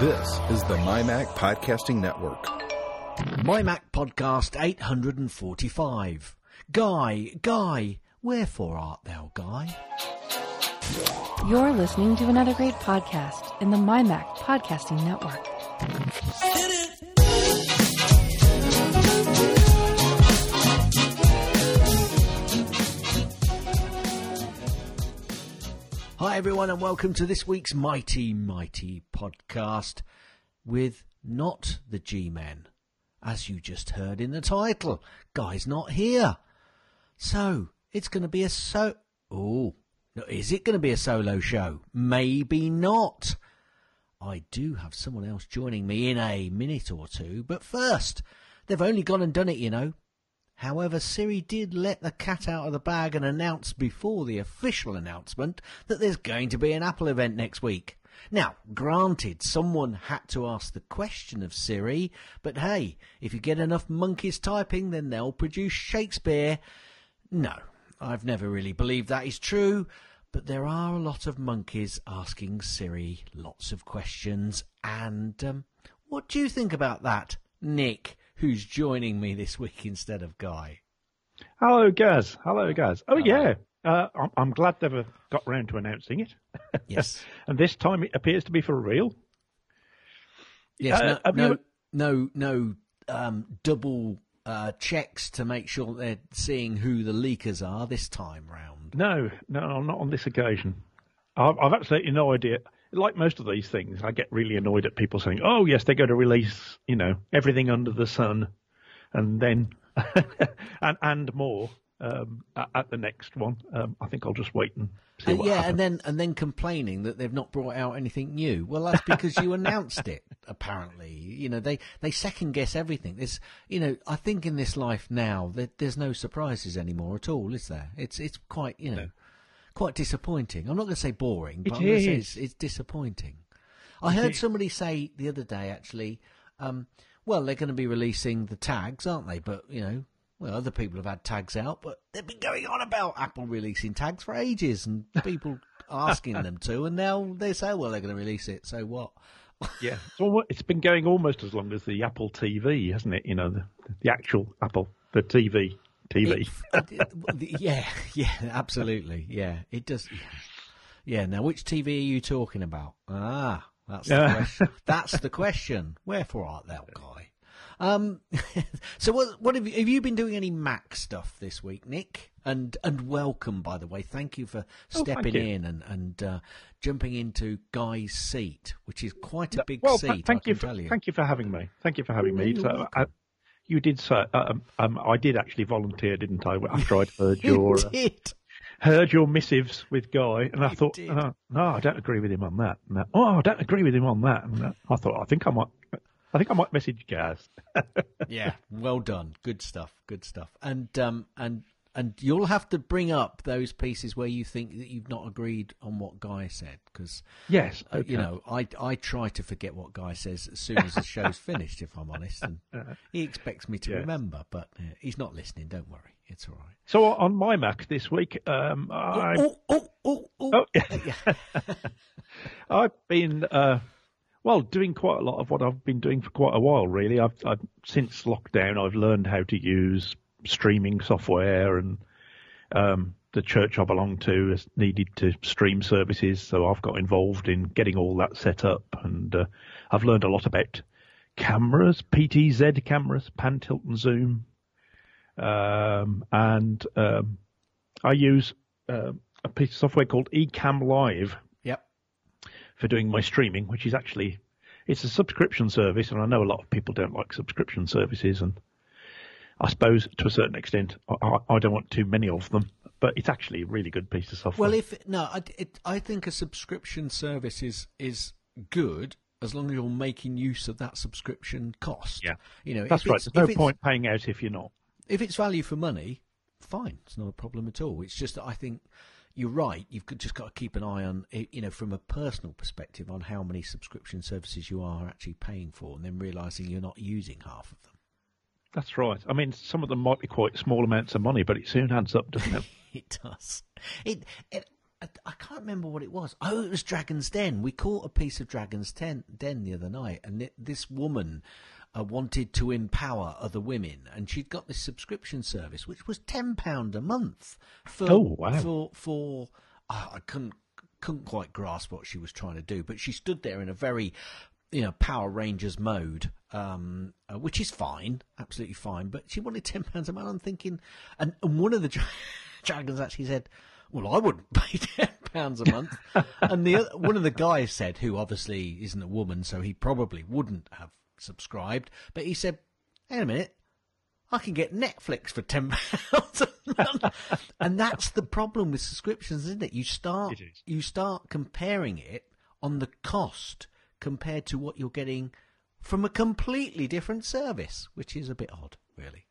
This is the MyMac Podcasting Network. MyMac Podcast 845. Guy, Guy, wherefore art thou, Guy? You're listening to another great podcast in the MyMac Podcasting Network. Hi, everyone, and welcome to this week's Mighty Mighty podcast with not the G Men, as you just heard in the title. Guy's not here. So, it's going to be a so. Oh, is it going to be a solo show? Maybe not. I do have someone else joining me in a minute or two, but first, they've only gone and done it, you know. However, Siri did let the cat out of the bag and announce before the official announcement that there's going to be an Apple event next week. Now, granted, someone had to ask the question of Siri, but hey, if you get enough monkeys typing, then they'll produce Shakespeare. No, I've never really believed that is true, but there are a lot of monkeys asking Siri lots of questions. And um, what do you think about that, Nick? Who's joining me this week instead of Guy. Hello, Gaz. Hello, Gaz. Oh, Hello. yeah. Uh, I'm, I'm, glad they've got round to announcing it. Yes. and this time it appears to be for real. Yes. Uh, no, no, no, no, um, double uh, checks to make sure they're seeing who the leakers are this time round. No, no, not on this occasion. I've, I've absolutely no idea like most of these things, I get really annoyed at people saying, "Oh, yes, they're going to release, you know, everything under the sun," and then and and more um, at, at, the next one. Um, I think I'll just wait and see. Uh, yeah, happens. and then and then complaining that they've not brought out anything new. Well, that's because you announced it. Apparently, you know they they second guess everything. There's, you know, I think in this life now that there's no surprises anymore at all, is there? It's it's quite you know. No quite disappointing. I'm not going to say boring, but it's, it's, disappointing. I heard somebody say the other day, actually, um, well, they're going to be releasing the tags, aren't they? But, you know, well, other people have had tags out, but they've been going on about Apple releasing tags for ages and people asking them to, and now they say, well, they're going to release it, so what? yeah, so it's been going almost as long as the Apple TV, hasn't it? You know, the, the actual Apple, the TV. TV. It, yeah, yeah, absolutely. Yeah, it does. Yeah. Now, which TV are you talking about? Ah, that's the question. That's the question. Wherefore art thou, guy? Um, so what, what have you, have you been doing any Mac stuff this week, Nick? And, and welcome, by the way. Thank you for oh, stepping oh, in and, and, uh, jumping into Guy's seat, which is quite a big well, seat. Thank you, for, you. Thank you for having me. Thank you for having me. So, I, you did say um, um, I did actually volunteer, didn't I? After I'd heard your uh, heard your missives with Guy, and I thought, oh, no, I don't agree with him on that. that. Oh, I don't agree with him on that. And that. I thought, I think I might. I think I might message Gaz. yeah, well done. Good stuff. Good stuff. And um and and you'll have to bring up those pieces where you think that you've not agreed on what Guy said, because yes, okay. uh, you know, I I try to forget what Guy says as soon as the show's finished, if I'm honest, and he expects me to yeah. remember, but uh, he's not listening. Don't worry, it's all right. So on my Mac this week, um, I oh oh oh oh, oh. yeah. I've been. Uh, well, doing quite a lot of what I've been doing for quite a while, really. I've, I've since lockdown, I've learned how to use streaming software, and um, the church I belong to has needed to stream services, so I've got involved in getting all that set up, and uh, I've learned a lot about cameras, PTZ cameras, pan, tilt, and zoom, um, and um, I use uh, a piece of software called Ecamm Live. Yep. For doing my streaming, which is actually it's a subscription service, and I know a lot of people don't like subscription services, and I suppose to a certain extent, I, I, don't want too many of them, but it's actually a really good piece of software. Well, if no, I, it, I think a subscription service is is good as long as you're making use of that subscription cost. Yeah, you know, that's right. There's no point paying out if you're not. If it's value for money, fine, it's not a problem at all. It's just that I think you're right. You've just got to keep an eye on, you know, from a personal perspective, on how many subscription services you are actually paying for, and then realizing you're not using half of them. That's right. I mean, some of them might be quite small amounts of money, but it soon adds up, doesn't it? it does. It, it I, can't remember what it was. Oh, it was Dragon's Den. We caught a piece of Dragon's Den, Den the other night, and it, this woman uh, wanted to empower other women, and she'd got this subscription service, which was ten pound a month for Oh, wow. for for. oh, I couldn't couldn't quite grasp what she was trying to do, but she stood there in a very you know Power Rangers mode, um, uh, which is fine, absolutely fine. But she wanted ten pounds a month. I'm thinking, and, and one of the dra- dragons actually said, "Well, I wouldn't pay ten pounds a month." and the other, one of the guys said, who obviously isn't a woman, so he probably wouldn't have subscribed, but he said, "Hang a minute." I can get Netflix for ten pounds a month, and that's the problem with subscriptions, isn't it? You start It is. you start comparing it on the cost compared to what you're getting from a completely different service, which is a bit odd, really.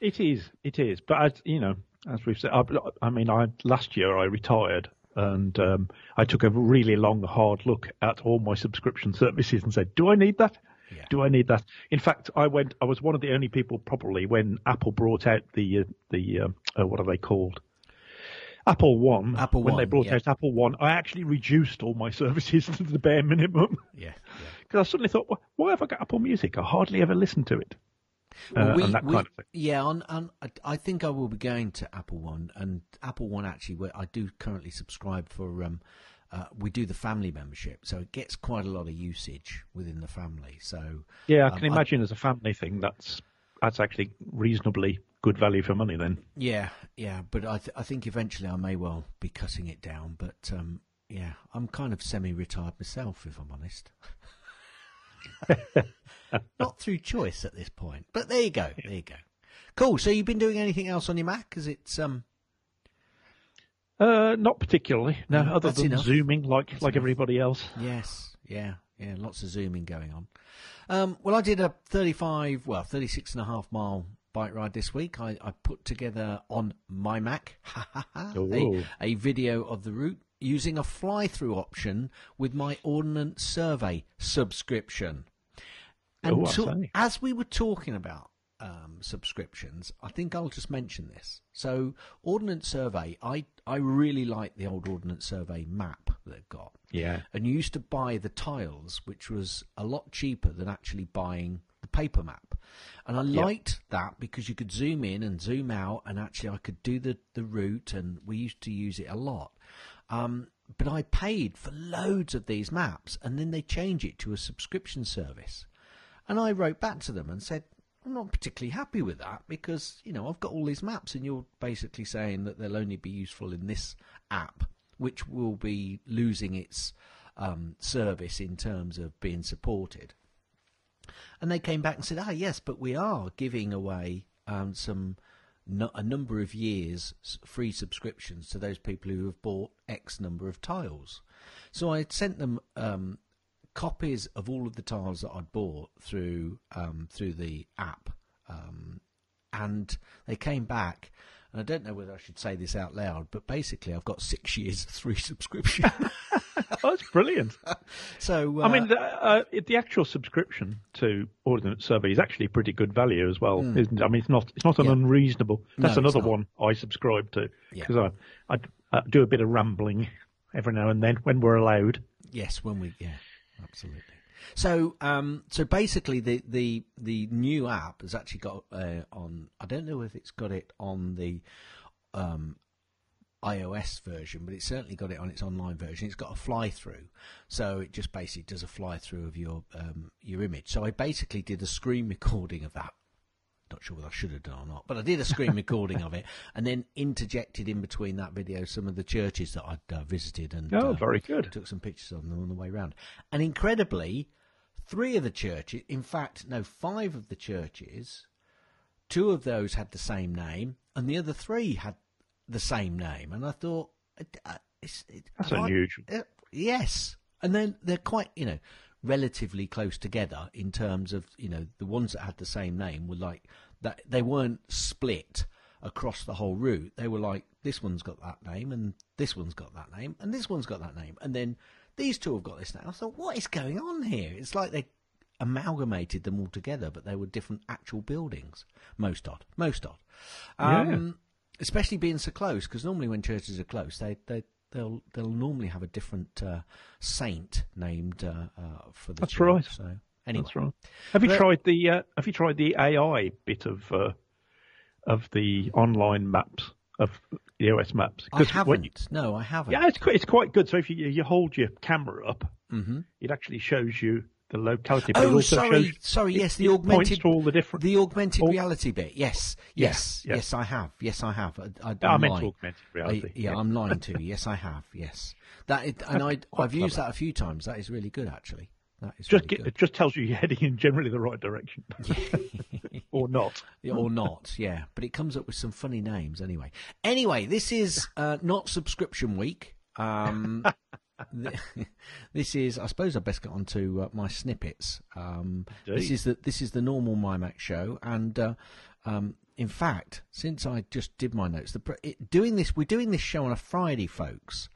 It is, it is. But as you know, as we've said, I, I mean, I last year I retired and um, I took a really long, hard look at all my subscription services and said, "Do I need that? Yeah. Do I need that?" In fact, I went. I was one of the only people probably when Apple brought out the uh, the um, uh, what are they called? Apple One. Apple when they brought yeah. out Apple One, I actually reduced all my services to the bare minimum Yeah. because I suddenly thought, "Why- why have I got Apple Music? I hardly ever listen to it. Well, Uh, we, and we- kind of thing. yeah, on, on, I- I think I will be going to Apple One, and Apple One actually, where I do currently subscribe for. Um, uh, we do the family membership, so it gets quite a lot of usage within the family. So Yeah, I Um, can imagine as a family thing, that's that's actually reasonably good value for money. Then Yeah, yeah, but I, th- I think eventually I may well be cutting it down. But um, yeah, I'm kind of semi-retired myself, if I'm honest. Not through choice at this point, but there you go. There you go. Cool. So you've been doing anything else on your Mac? Because it's um, uh, not particularly. No, No, other than enough. zooming like like enough. everybody else. yes, yeah, yeah, lots of zooming going on. Um, well, I did a 35, well, 36 and a half mile bike ride this week. I, I put together on my Mac a, a video of the route using a fly-through option with my Ordnance Survey subscription. And Oh, to- as we were talking about um, subscriptions, I think I'll just mention this. So, Ordnance Survey, I I really like the old Ordnance Survey map that they've got Yeah, and you used to buy the tiles, which was a lot cheaper than actually buying paper map. And I liked that because you could zoom in and zoom out, and actually I could do the, the route, and we used to use it a lot. Um, but I paid for loads of these maps, and then they change it to a subscription service. And I wrote back to them and said, I'm not particularly happy with that because, you know, I've got all these maps and you're basically saying that they'll only be useful in this app, which will be losing its um, service in terms of being supported. And they came back and said, ah, yes, but we are giving away um, some a number of years free subscriptions to those people who have bought X number of tiles. So I sent them um, copies of all of the tiles that I'd bought through um, through the app, um, and they came back. And I don't know whether I should say this out loud, but basically, I've got six years of free subscription. oh, that's brilliant. so uh, I mean, the, uh, the actual subscription to Ordnance Survey is actually pretty good value as well, isn't it? I mean, it's not it's not an. Yeah. unreasonable. That's No, another one I subscribe to Yeah. because I, I I do a bit of rambling every now and then when we're allowed. Yes, when we yeah, absolutely. So um, so basically the, the the new app has actually got uh, on. I don't know if it's got it on the um, iOS version, but it's certainly got it on its online version. It's got a fly through, so it just basically does a fly through of your um, your image. So I basically did a screen recording of that. Not sure whether I should have done or not, but I did a screen recording of it, and then interjected in between that video some of the churches that I'd uh, visited and Oh, uh, very good. took some pictures of them on the way round. And incredibly, three of the churches, in fact, no, five of the churches, two of those had the same name, and the other three had the same name. And I thought, uh, it's, it, That's I- unusual. uh, yes, and then they're quite, you know, relatively close together in terms of, you know, the ones that had the same name were like that. They weren't split across the whole route. They were like, this one's got that name, and this one's got that name, and this one's got that name, and then these two have got this name. I thought, what is going on here? It's like they amalgamated them all together, but they were different actual buildings. Most odd, most odd. Um, Especially being so close, because normally when churches are close, they, they they'll they'll normally have a different uh, saint named uh, uh, for the. That's show. right. So anyway, That's right. Have you But- tried the uh, Have you tried the AI bit of uh, of the online maps of the OS maps? I haven't. you- no, I haven't. yeah, it's quite, it's quite good. So if you you hold your camera up, hmm it actually shows you the locality. But Oh, also sorry, sorry. Yes, the augmented, to all the different. the augmented reality bit. Yes, Yeah, yes, yeah. yes. I have. Yes, I have. I, I, I I'm meant lying. augmented reality. I, yeah, I'm lying to you. Yes, I have. Yes, that it, and I I've used that a few times. That is really good, actually. That is just really get, it just tells you you're heading in generally the right direction, or not. Or not, yeah. But it comes up with some funny names anyway. Anyway, this is uh, not subscription week. Um, this is, I suppose, I best get on to uh, my snippets. Um, this is the this is the normal MyMac show, and uh, um, in fact, since I just did my notes, the pr- it, doing this, we're doing this show on a Friday, folks.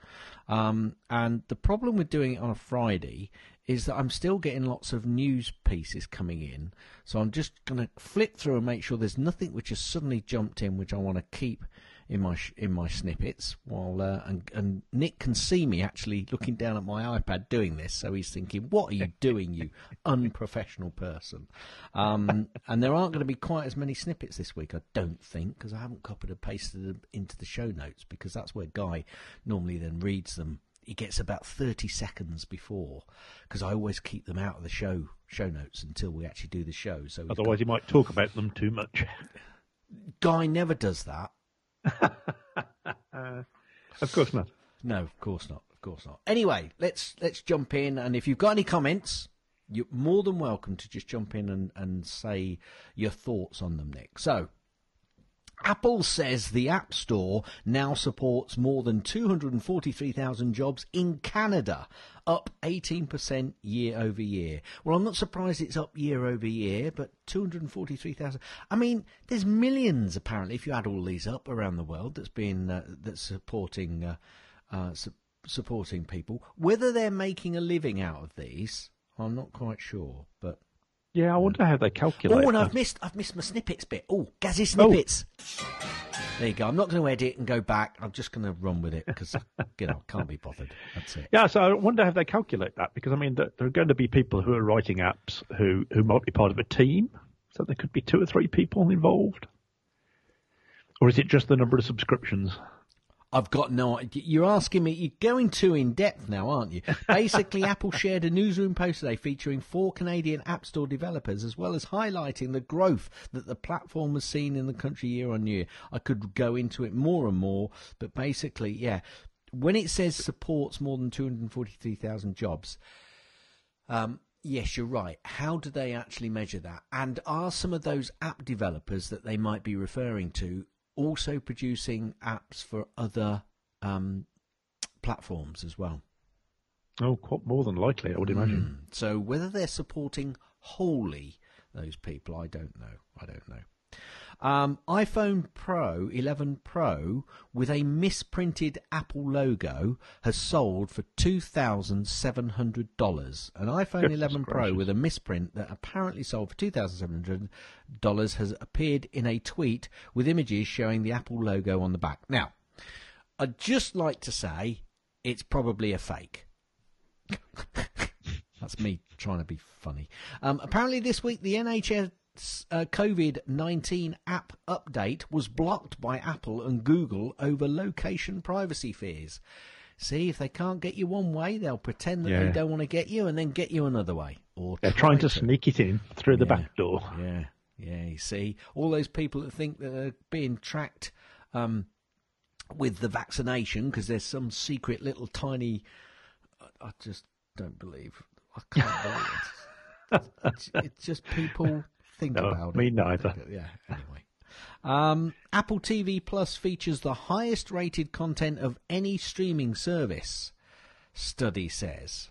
Um, and the problem with doing it on a Friday is that I'm still getting lots of news pieces coming in. So I'm just going to flip through and make sure there's nothing which has suddenly jumped in which I want to keep in my sh- in my snippets. While uh, and and Nick can see me actually looking down at my iPad doing this, so he's thinking, "What are you doing, you unprofessional person?" Um, and there aren't going to be quite as many snippets this week, I don't think, because I haven't copied and pasted them into the show notes because that's where Guy normally then reads them. He gets about thirty seconds before, because I always keep them out of the show show notes until we actually do the show. So got- Otherwise, you might talk about them too much. Guy never does that. Of course not. No, of course not. Of course not. Anyway, let's let's jump in, and if you've got any comments, you're more than welcome to just jump in and, and say your thoughts on them, Nick. So, Apple says the App Store now supports more than 243,000 jobs in Canada, up 18% year over year. Well, I'm not surprised it's up year over year, but 243,000. I mean, there's millions apparently if you add all these up around the world that's been uh, that's supporting uh, uh, su- supporting people. Whether they're making a living out of these, I'm not quite sure, but Yeah, I wonder how they calculate. Oh, and. I've missed I've missed my snippets bit. Oh, Gazzy oh. snippets. There you go. I'm not going to edit and go back. I'm just going to run with it because you know can't be bothered. That's it. Yeah, so I wonder how they calculate that because I mean there there are going to be people who are writing apps who who might be part of a team, so there could be two or three people involved, or is it just the number of subscriptions? I've got no. You're asking me. You're going too in depth now, aren't you? Basically, Apple shared a newsroom post today featuring four Canadian App Store developers, as well as highlighting the growth that the platform has seen in the country year on year. I could go into it more and more, but basically, yeah, when it says supports more than 243,000 jobs, um, yes, you're right. How do they actually measure that? And are some of those app developers that they might be referring to also producing apps for other um, platforms as well? Oh, quite more than likely, I would imagine. Mm. So whether they're supporting wholly those people, I don't know. I don't know. Um, iPhone Pro 11 Pro with a misprinted Apple logo has sold for two thousand seven hundred dollars. An iPhone Goodness 11 Pro gracious. with a misprint that apparently sold for two thousand seven hundred dollars has appeared in a tweet with images showing the Apple logo on the back. Now, I'd just like to say it's probably a fake. That's me trying to be funny. Um, apparently, this week the NHS uh, COVID 19 app update was blocked by Apple and Google over location privacy fears. See, if they can't get you one way, they'll pretend that they don't want to get you and then get you another way. Or They're try trying to sneak it in through the Yeah. back door. Yeah, yeah. You see, all those people that think that they're being tracked um, with the vaccination because there's some secret little tiny. I, I just don't believe. I can't believe it. It's, it's just people think No, about me it. Me neither. Yeah. Anyway. Um, Apple TV Plus features the highest rated content of any streaming service, study says.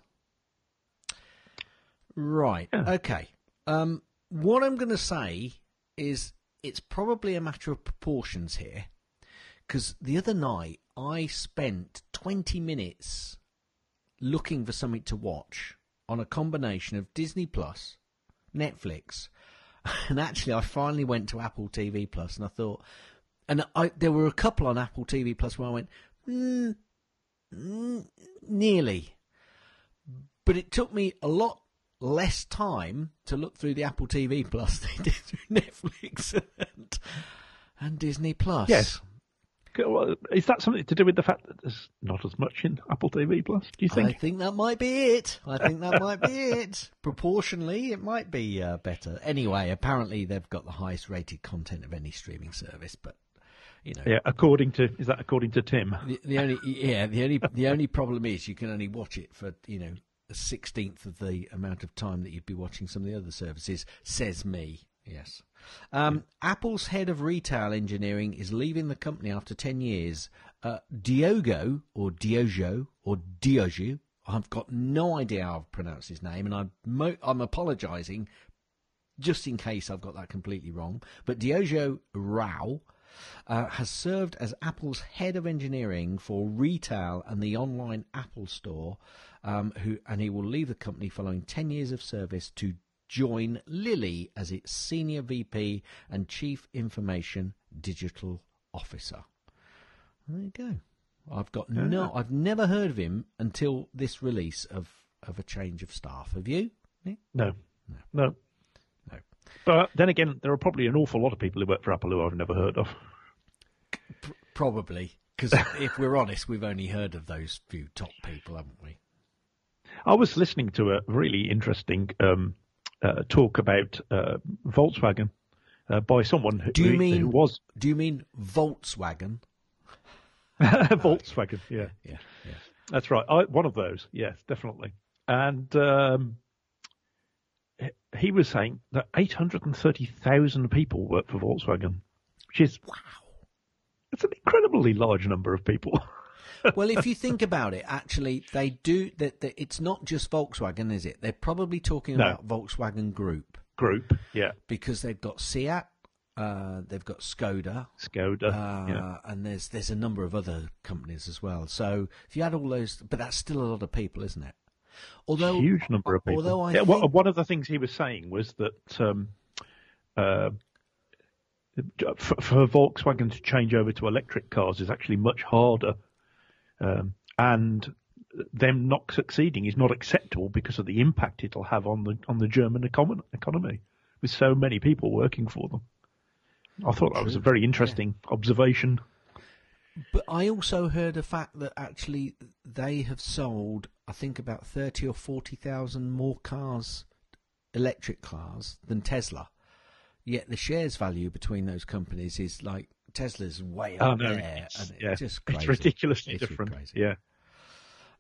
Right. Yeah. Okay. Um, what I'm going to say is it's probably a matter of proportions here. Because the other night I spent 20 minutes looking for something to watch on a combination of Disney Plus, Netflix, and actually I finally went to Apple TV Plus and I thought, and I there were a couple on Apple TV Plus where I went, hmm, N- nearly. But it took me a lot less time to look through the Apple TV Plus than did through Netflix and, and Disney Plus. Yes. Is that something to do with the fact that there's not as much in Apple TV Plus? Do you think? I think? think that might be it. I think that might be it. Proportionally, it might be uh, better. Anyway, apparently they've got the highest rated content of any streaming service, but you know, Yeah, according to is that according to Tim? the, the only yeah the only the only problem is you can only watch it for you know a sixteenth of the amount of time that you'd be watching some of the other services. Says me. Yes. Um, Apple's head of retail engineering is leaving the company after ten years. Uh, Diogo or Diogo or Diogo. I've got no idea how to pronounce his name, and I'm mo- I'm apologising just in case I've got that completely wrong. But Diogo Rao uh, has served as Apple's head of engineering for retail and the online Apple Store, um, who and he will leave the company following 10 years of service to join Lilly as its senior VP and chief information digital officer. There you go. I've got no. I've never heard of him until this release of of a change of staff. Have you? Nick? No, no, No. But then again, there are probably an awful lot of people who work for Apple who I've never heard of. Probably, because if we're honest, we've only heard of those few top people, haven't we? I was listening to a really interesting um, uh, talk about uh, Volkswagen uh, by someone who, Do you mean who was Do you mean Volkswagen? Volkswagen. Yeah, Yeah, yeah. that's right. I, one of those. Yes, definitely. And um, he- he was saying that 830,000 people work for Volkswagen, which is wow. It's an incredibly large number of people. well, if you think about it, actually, they do. That it's not just Volkswagen, is it? They're probably talking No. about Volkswagen Group Group. Yeah. because they've got Seat, uh, they've got Skoda, Skoda. uh, yeah. and there's there's a number of other companies as well. So if you add all those, but that's still a lot of people, isn't it? Although huge number of people. Although I yeah, one- think- one of the things he was saying was that um, uh, for, for Volkswagen to change over to electric cars is actually much harder, um, and them not succeeding is not acceptable because of the impact it'll have on the on the German econ- economy with so many people working for them. I thought that was a very interesting observation. But I also heard a fact that actually they have sold, I think, about thirty or forty thousand more cars, electric cars, than Tesla. Yet the shares value between those companies is like Tesla's way Oh up no, there, it's, and it's just crazy. it's ridiculously It's different. crazy. Yeah.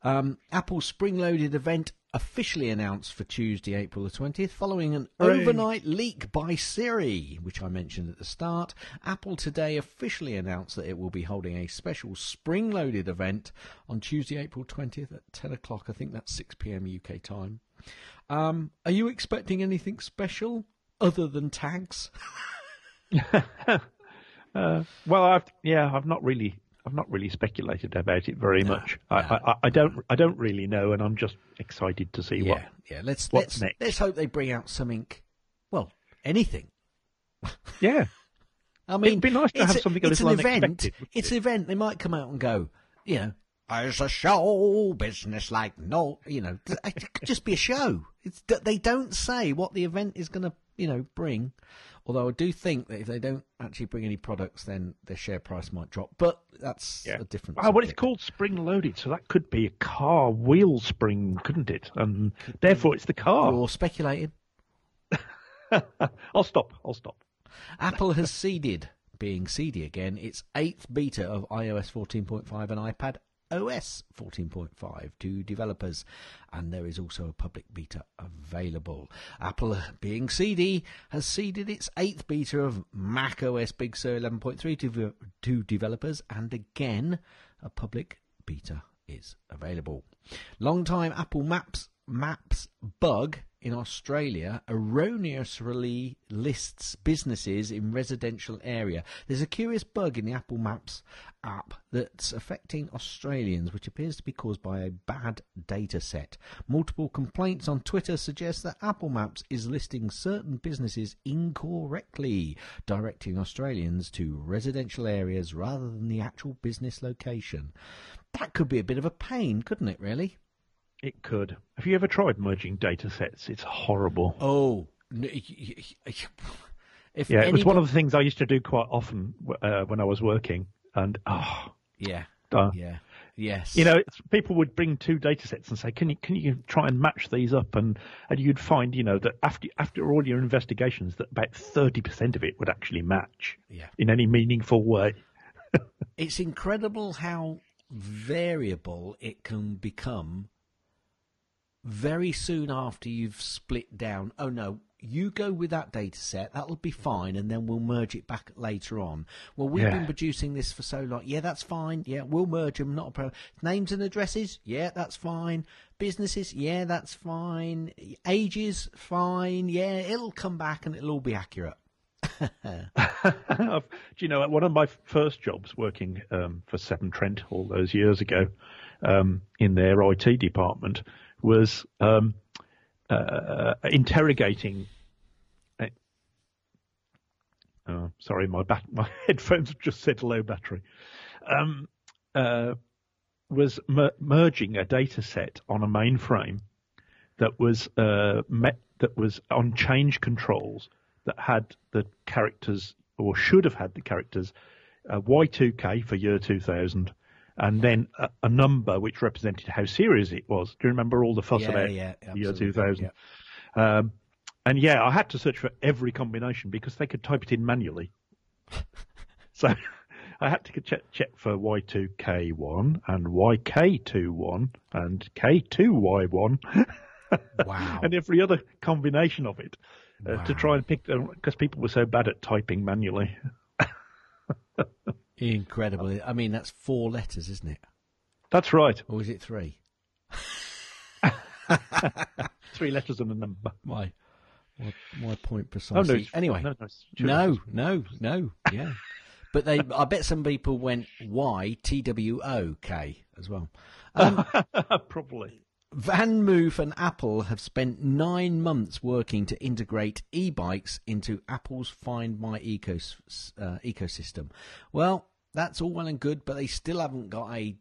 Um, Apple's spring-loaded event officially announced for Tuesday, April the 20th, following an Hooray. overnight leak by Siri, which I mentioned at the start. Apple today officially announced that it will be holding a special spring-loaded event on Tuesday, April 20th at 10 o'clock. I think that's 6 p.m. UK time. Um, are you expecting anything special other than tags? Uh, well, I've yeah, I've not really, I've not really speculated about it very much. I, I, I don't, I don't really know, and I'm just excited to see what. yeah, yeah. Let's let's next? let's hope they bring out something. Well, anything. Yeah, I mean, It'd be nice to have a- something a it's little an event. It's it? an event. They might come out and go, you know, it's a show business like no, you know, it could just be a show. It's they don't say what the event is going to, you know, bring. Although I do think that if they don't actually bring any products, then their share price might drop. But that's yeah. a different. Oh, well, it's called spring loaded, so that could be a car wheel spring, couldn't it? And therefore, it's the car. You're speculating. I'll stop. I'll stop. Apple has seeded, being seedy again, its eighth beta of iOS 14.5 and iPad OS 14.5 to developers, and there is also a public beta available. Apple, uh, being seedy, has seeded its eighth beta of Mac OS Big Sur 11.3 to, to developers, and again, a public beta is available. Long-time Apple Maps Maps bug in Australia erroneously lists businesses in residential area. There's a curious bug in the Apple Maps app that's affecting Australians, which appears to be caused by a bad data set. Multiple complaints on Twitter suggest that Apple Maps is listing certain businesses incorrectly, directing Australians to residential areas rather than the actual business location. That could be a bit of a pain, couldn't it, really? It could. Have you ever tried merging data sets? It's horrible. Oh, if yeah, it was one of the things I used to do quite often uh, when I was working, and oh, yeah, uh, yeah, yes. You know, people would bring two data sets and say, "Can you can you try and match these up?" And and you'd find, you know, that after after all your investigations, that about thirty percent of it would actually match. Yeah. In any meaningful way. it's incredible how variable it can become very soon after you've split down. Oh no, you go with that data set, that'll be fine, and then we'll merge it back later on. Well, we've Yeah. been producing this for so long. Yeah, that's fine. Yeah, we'll merge them, not a problem. Names and addresses? Yeah, that's fine. Businesses? Yeah, that's fine. Ages? Fine. Yeah, it'll come back and it'll all be accurate. Do you know one of my first jobs working um, for Severn Trent all those years ago um, in their IT department was um, uh, interrogating. uh, Oh, sorry, my bat- my headphones just said low battery. Um, uh, was mer- merging a data set on a mainframe that was uh, met, that was on change controls that had the characters or should have had the characters uh, Y2K for year 2000 and then a, a number which represented how serious it was. Do you remember all the fuss Yeah, about yeah, the year absolutely, 2000? Um, and yeah, I had to search for every combination because they could type it in manually. so I had to check, check for Y2K1 and YK21 and K2Y1 Wow. and every other combination of it uh, to try and pick them because people were so bad at typing manually. Incredible. I mean, that's four letters, isn't it? That's right. Or is it three? Three letters and a number. My my, my point Oh precisely. no! anyway, no, no, no, no, no, yeah. But they, I bet some people went Y T W O K as well. Um, Probably. VanMoof and Apple have spent nine months working to integrate e-bikes into Apple's Find My ecos, uh, ecosystem. Well, that's all well and good, but they still haven't got a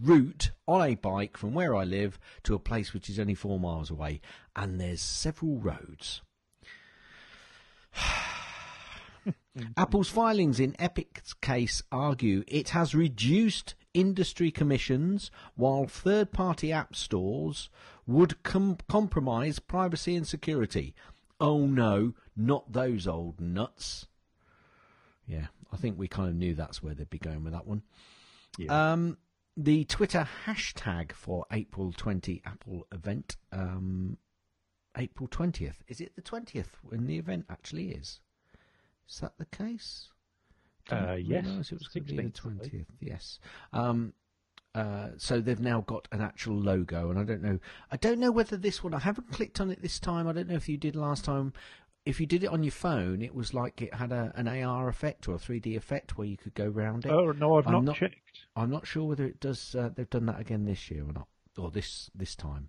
route on a bike from where I live to a place which is only four miles away, and there's several roads. Apple's filings in Epic's case argue it has reduced industry commissions while third party app stores would com- compromise privacy and security. Oh no, not those old nuts. Yeah, I think we kind of knew that's where they'd be going with that one. Um, the Twitter hashtag for April 20 Apple event, um, April 20th. Is it the 20th when the event actually is? Is that the case? Uh, yes, it was going to be the 16th, I believe. twentieth. Yes. Um, uh, so they've now got an actual logo, and I don't know. I don't know whether this one. I haven't clicked on it this time. I don't know if you did last time. If you did it on your phone, it was like it had a, an AR effect or a 3D effect where you could go round it. Oh no, I've not, not- checked. I'm not sure whether it does. Uh, they've done that again this year or not, or this this time.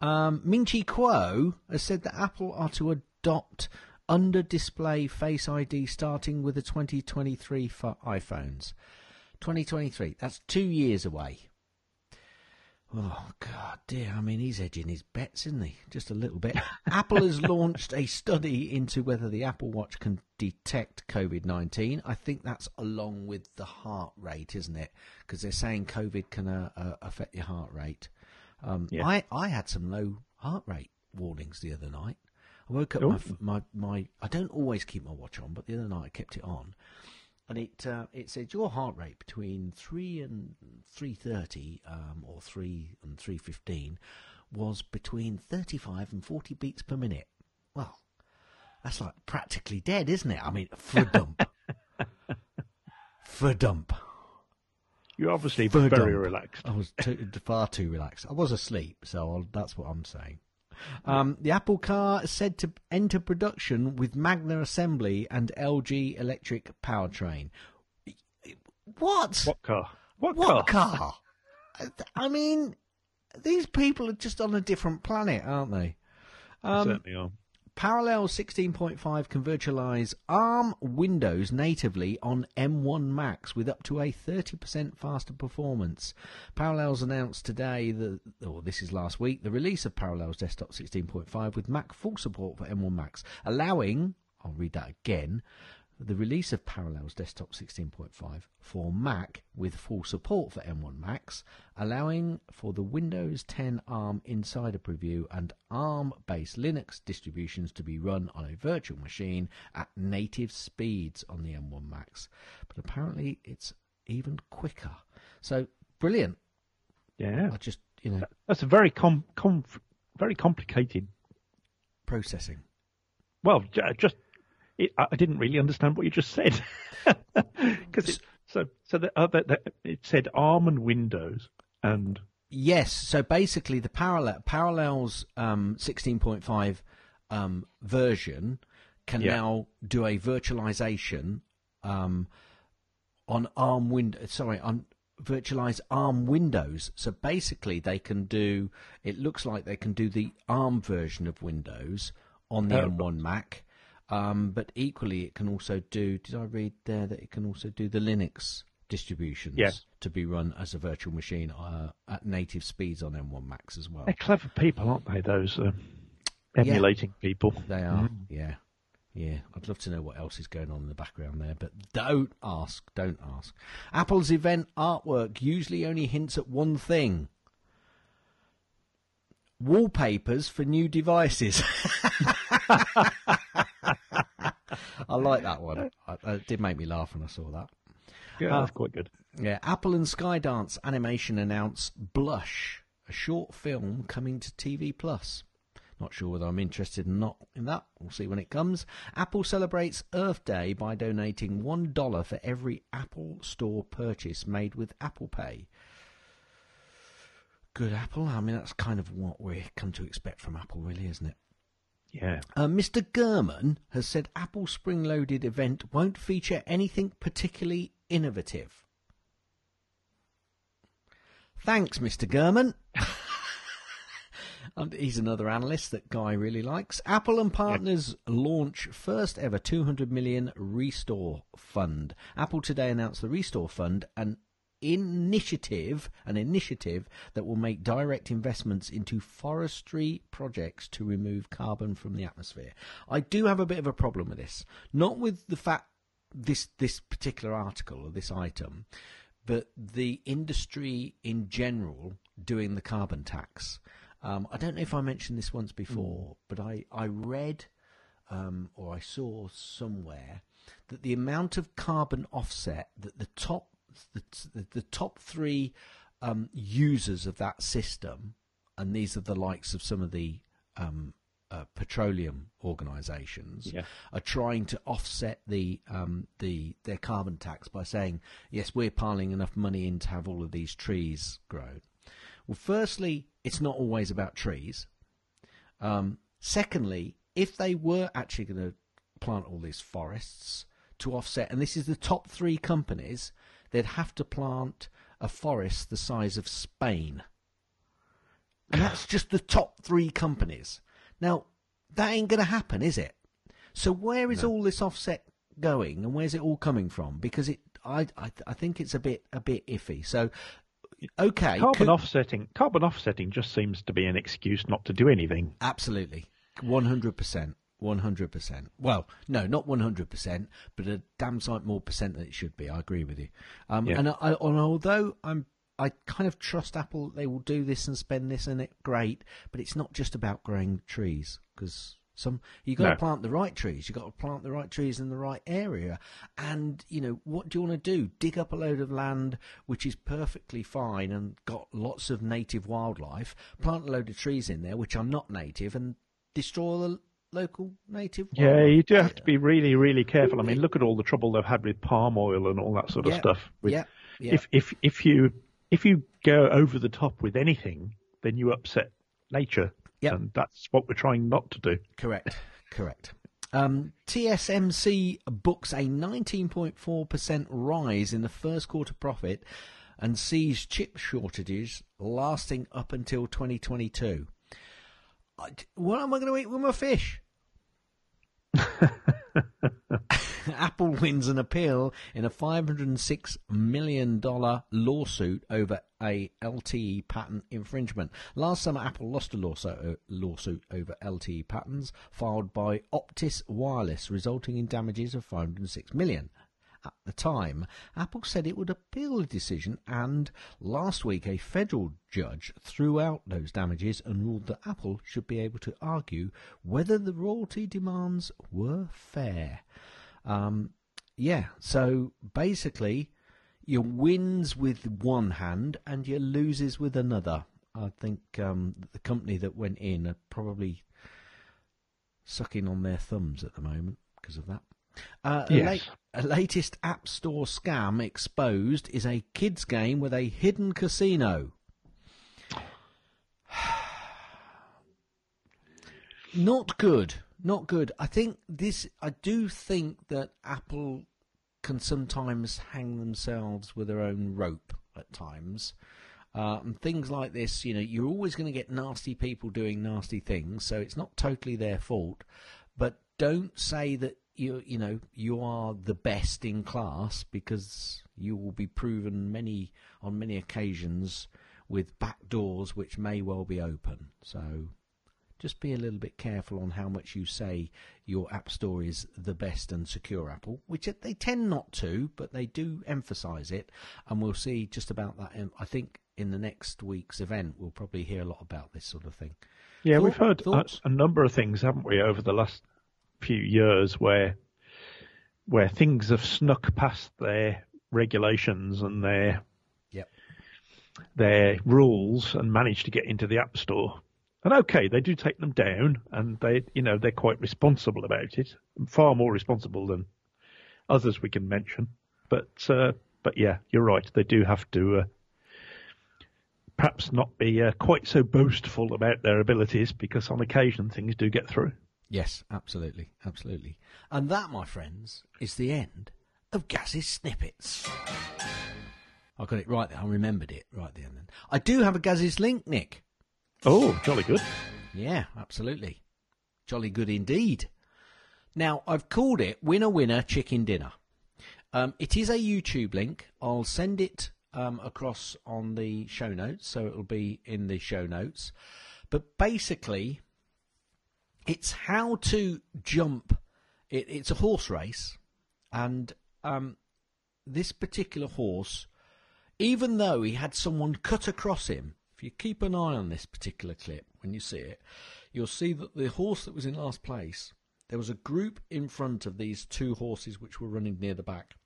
Um, Ming Chi Kuo has said that Apple are to adopt under-display Face ID starting with the 2023 for iPhones. 2023. That's two years away. Oh God, dear! I mean, he's edging his bets, isn't he? Just a little bit. Apple has launched a study into whether the Apple Watch can detect COVID nineteen. I think that's along with the heart rate, isn't it? Because they're saying COVID can uh, uh, affect your heart rate. Um, Yeah. I I had some low heart rate warnings the other night. I woke up Oh. my, my my I don't always keep my watch on, but the other night I kept it on, and it uh, it said your heart rate between three and three thirty, um, or three and three fifteen, was between thirty five and forty beats per minute. Well, that's like practically dead, isn't it? I mean, for dump, for dump. You're obviously For very dump. relaxed. I was too, far too relaxed. I was asleep, so I'll, that's what I'm saying. Um, the Apple car is said to enter production with Magna Assembly and LG Electric Powertrain. What? What car? What, What car? car? I mean, these people are just on a different planet, aren't they? Um, Certainly are. Parallel 16.5 can virtualize ARM Windows natively on M1 Macs with up to a 30% faster performance. Parallels announced today, the, or this is last week, the release of Parallels Desktop 16.5 with Mac full support for M1 Macs, allowing, I'll read that again, the release of Parallels Desktop 16.5 for Mac with full support for M1 Macs, allowing for the Windows 10 ARM Insider Preview and ARM based Linux distributions to be run on a virtual machine at native speeds on the M1 Macs. But apparently it's even quicker. So brilliant. Yeah. I just, you know, That's a very com, com very complicated. processing. Well, just it, I I didn't really understand what you just said because it, so so the, uh, the, it said ARM and Windows and Yes. So basically, the parallel parallels um, 16.5 um, version can Yeah. now do a virtualization um, on ARM Windows. Sorry, on virtualize ARM Windows. So basically, they can do. It looks like they can do the ARM version of Windows on the Oh, M1 Mac. Um, but equally, it can also do. Did I read there that it can also do the Linux distributions Yeah. to be run as a virtual machine uh, at native speeds on M1 Macs as well? they're clever people, aren't they? Those uh, emulating people. They are, yeah, yeah. I'd love to know what else is going on in the background there, but don't ask, don't ask. Apple's event artwork usually only hints at one thing: wallpapers for new devices. I like that one. It did make me laugh when I saw that. Yeah, that's uh, quite good. Yeah, Apple and Skydance Animation announced Blush, a short film coming to TV Plus. Not sure whether I'm interested or not in that. We'll see when it comes. Apple celebrates Earth Day by donating one dollar for every Apple Store purchase made with Apple Pay. Good Apple. I mean, that's kind of what we come to expect from Apple, really, isn't it? Yeah. Uh, Mr. Gurman has said Apple Spring Loaded event won't feature anything particularly innovative. Thanks, Mr. Gurman. And he's another analyst that Guy really likes. Apple and partners launch first ever 200 million Restore Fund. Apple today announced the Restore Fund, an initiative, an initiative that will make direct investments into forestry projects to remove carbon from the atmosphere. I do have a bit of a problem with this, not with the fact this this particular article or this item, but the industry in general doing the carbon tax. Um, I don't know if I mentioned this once before, but I I read um, or I saw somewhere that the amount of carbon offset that the top the, the, the top three um, users of that system, and these are the likes of some of the um, uh, petroleum organisations, Yeah. are trying to offset the um, the their carbon tax by saying, yes, we're piling enough money in to have all of these trees grown. Well, firstly, it's not always about trees. Um, secondly, if they were actually going to plant all these forests to offset, and this is the top three companies, they'd have to plant a forest the size of Spain. And that's just the top three companies. Now, that ain't going to happen, is it? So where is all this offset going, and where's it all coming from? Because it, I, I, I think it's a bit, a bit iffy. So, okay, Carbon could- offsetting. Carbon offsetting just seems to be an excuse not to do anything. Absolutely. 100%. 100%. Well, no, not 100%, but a damn sight more percent than it should be. I agree with you. Um, Yeah. And, I, and although I'm, I kind of trust Apple, they will do this and spend this and it, great, but it's not just about growing trees because some you got to plant the right trees. You've got to plant the right trees in the right area. And you know what do you want to do? Dig up a load of land which is perfectly fine and got lots of native wildlife. Plant a load of trees in there which are not native and destroy the local native. Yeah, you do have to be really, really careful. I mean, look at all the trouble they've had with palm oil and all that sort of Yeah, stuff. With, yeah, yeah. If if if you if you go over the top with anything, then you upset nature. Yep. and that's what we're trying not to do. Correct. Correct. Um, TSMC books a 19.4% rise in the first quarter profit and sees chip shortages lasting up until 2022. What am I going to eat with my fish? Apple wins an appeal in a $506 million lawsuit over a LTE patent infringement. Last summer, Apple lost a lawsuit, uh, lawsuit over LTE patents filed by Optis Wireless, resulting in damages of $506 million. At the time, Apple said it would appeal the decision, and last week a federal judge threw out those damages and ruled that Apple should be able to argue whether the royalty demands were fair. Um, yeah, so basically, you wins with one hand and you loses with another. I think um, the company that went in are probably sucking on their thumbs at the moment because of that. Uh, a, Yes. late, a latest App Store scam exposed is a kids' game with a hidden casino. Not good. Not good. I think this. I do think that Apple can sometimes hang themselves with their own rope at times. Uh, and things like this, you know, you're always going to get nasty people doing nasty things, so it's not totally their fault. But don't say that you, you know, you are the best in class because you will be proven many on many occasions with back doors which may well be open. So just be a little bit careful on how much you say your app store is the best and secure Apple, which they tend not to, but they do emphasize it. And we'll see just about that. I think in the next week's event, we'll probably hear a lot about this sort of thing. Yeah, Thought- we've heard a, a number of things, haven't we, over the last few years where where things have snuck past their regulations and their Yep. their rules and managed to get into the app store. And okay, they do take them down, and they, you know, they're quite responsible about it, far more responsible than others we can mention. But uh, but yeah, you're right. They do have to uh, perhaps not be uh, quite so boastful about their abilities, because on occasion things do get through. Yes, absolutely, absolutely. And that, my friends, is the end of Gaz's snippets. I got it right there. I remembered it right there. Then I do have a Gaz's link, Nick. Oh, jolly good. Yeah, absolutely. Jolly good indeed. Now, I've called it Winner Winner Chicken Dinner. Um, it is a YouTube link. I'll send it um, across on the show notes, so it'll be in the show notes. But basically, it's how to jump. It, it's a horse race, and um, this particular horse, even though he had someone cut across him, if you keep an eye on this particular clip when you see it, you'll see that the horse that was in last place, there was a group in front of these two horses which were running near the back.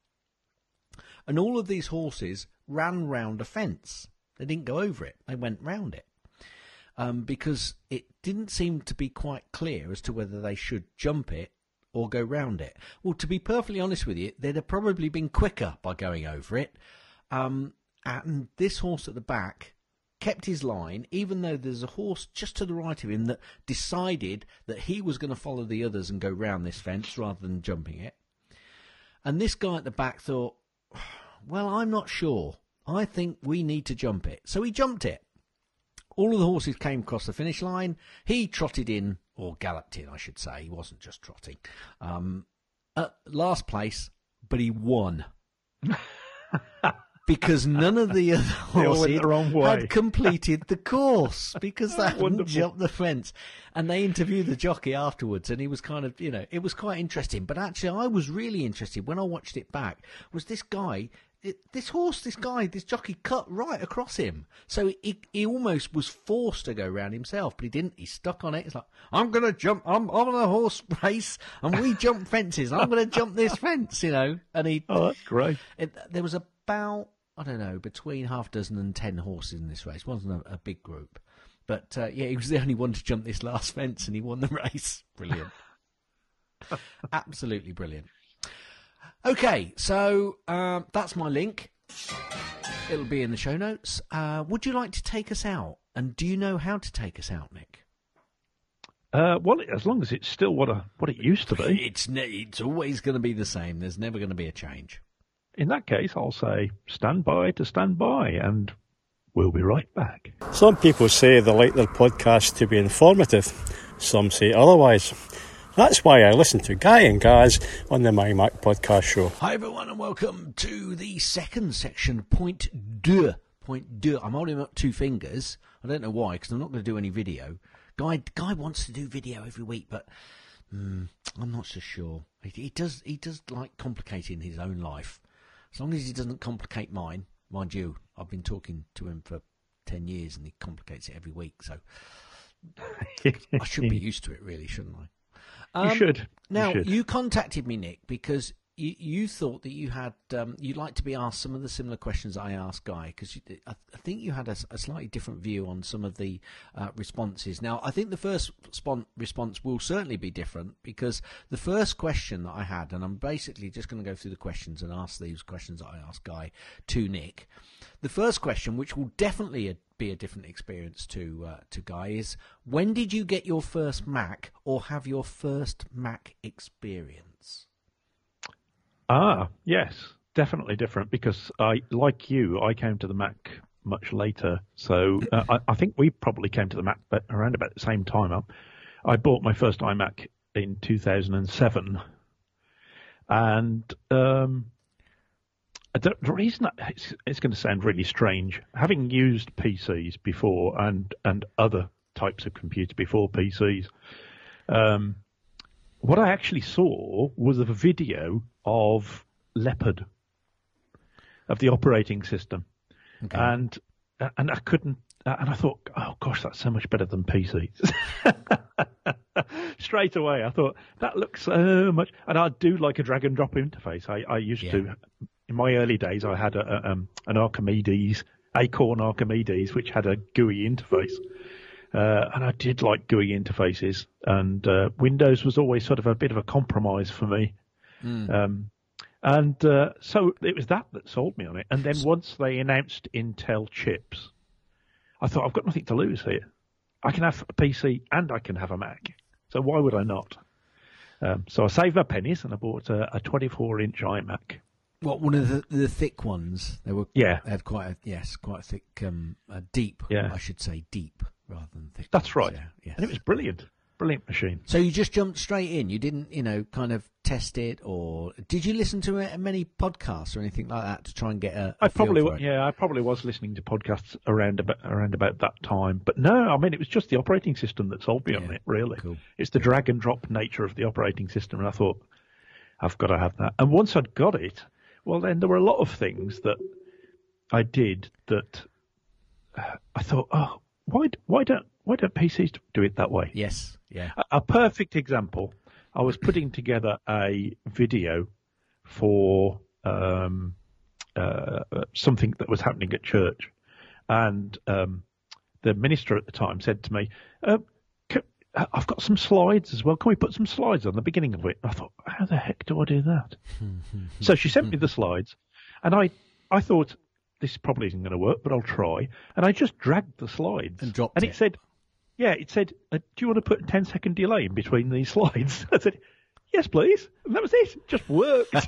And all of these horses ran round a fence. They didn't go over it, they went round it. Um, because it didn't seem to be quite clear as to whether they should jump it or go round it. Well, to be perfectly honest with you, they'd have probably been quicker by going over it. Um, and this horse at the back kept his line, even though there's a horse just to the right of him that decided that he was going to follow the others and go round this fence rather than jumping it. And this guy at the back thought, well, I'm not sure. I think we need to jump it. So he jumped it. All of the horses came across the finish line. He trotted in, or galloped in, I should say. He wasn't just trotting. Um, at last place, but he won. because none of the other They all went horses the had completed the course because they hadn't Wonderful. jumped the fence. And they interviewed the jockey afterwards, and he was kind of, you know, it was quite interesting. But actually, I was really interested when I watched it back. Was this guy? It, this horse, this guy, this jockey cut right across him. So he, he almost was forced to go round himself, but he didn't. He stuck on it. It's like, I'm going to jump, I'm, I'm on a horse race, and we jump fences. I'm going to jump this fence, you know. And he, Oh, that's great. it, there was about I don't know between half dozen and ten horses in this race. It wasn't a, a big group, but uh, yeah, he was the only one to jump this last fence, and he won the race. Brilliant, absolutely brilliant. Okay, so um, that's my link. It'll be in the show notes. Uh, would you like to take us out? And do you know how to take us out, Nick? Uh, well, as long as it's still what a, what it used to be. It's it's always going to be the same. There's never going to be a change. In that case, I'll say stand by to stand by, and we'll be right back. Some people say they like their podcast to be informative. Some say otherwise. That's why I listen to Guy and Gaz on the My Mac podcast show. Hi everyone, and welcome to the second section, point deux. Point deux. I'm holding up two fingers. I don't know why, because I'm not going to do any video. Guy, Guy wants to do video every week, but mm, I'm not so sure. He, he does. He does like complicating his own life. As long as he doesn't complicate mine, mind you, I've been talking to him for ten years, and he complicates it every week. So I should be used to it, really, shouldn't I? You Um, should. You Now should. you contacted me, Nick, because you, you thought that you had um, you'd like to be asked some of the similar questions I asked Guy, because I, I think you had a slightly different view on some of the uh, responses. Now I think the first spon- response will certainly be different because the first question that I had, and I'm basically just going to go through the questions and ask these questions that I asked Guy to Nick. The first question, which will definitely a, be a different experience to uh, to Guy, is when did you get your first Mac or have your first Mac experience? Ah, yes, definitely different because I, like you, I came to the Mac much later. So uh, I, I think we probably came to the Mac but around about the same time. I, I bought my first iMac in 2007, and um, Uh, the, the reason it's, it's going to sound really strange, having used PCs before and and other types of computer before PCs. Um, what I actually saw was a video of Leopard, of the operating system, and uh, and I couldn't, uh, and I thought, oh gosh, that's so much better than PCs. Straight away, I thought that looks so much, and I do like a drag and drop interface. I, I used Yeah. to, in my early days, I had a, a, um, an Archimedes, Acorn Archimedes, which had a GUI interface. Uh, and I did like GUI interfaces, and uh, Windows was always sort of a bit of a compromise for me. Um, and uh, so it was that that sold me on it. And then once they announced Intel chips, I thought I've got nothing to lose here. I can have a PC and I can have a Mac, so why would I not? Um, so I saved my pennies and I bought a, a 24-inch iMac. What one of the, the thick ones? They were Yeah. They had quite a yes, quite a thick, um, a deep. Yeah. I should say deep rather than thick. That's ones, right, Yeah, yes. and it was brilliant, brilliant machine. So you just jumped straight in. You didn't, you know, kind of test it, or did you listen to many podcasts or anything like that to try and get a? a I probably, feel for it? yeah, I probably was listening to podcasts around about around about that time. But no, I mean, it was just the operating system that sold me on it. Really, cool. it's the drag and drop nature of the operating system, and I thought I've got to have that. And once I'd got it, well, then there were a lot of things that I did that uh, I thought, oh, why why don't why don't PCs do it that way? Yes. Yeah. A, a perfect example. I was putting together a video for um, uh, something that was happening at church, and um, the minister at the time said to me, uh, "Can- "I've got some slides as well. Can we put some slides on the beginning of it?" I thought, "How the heck do I do that?" so she sent me the slides, and I I thought this probably isn't going to work, but I'll try. And I just dragged the slides And dropped and it. it said, "Yeah, it said, uh, do you want to put a 10 second delay in between these slides?" I said, "Yes, please." And that was it. It just worked.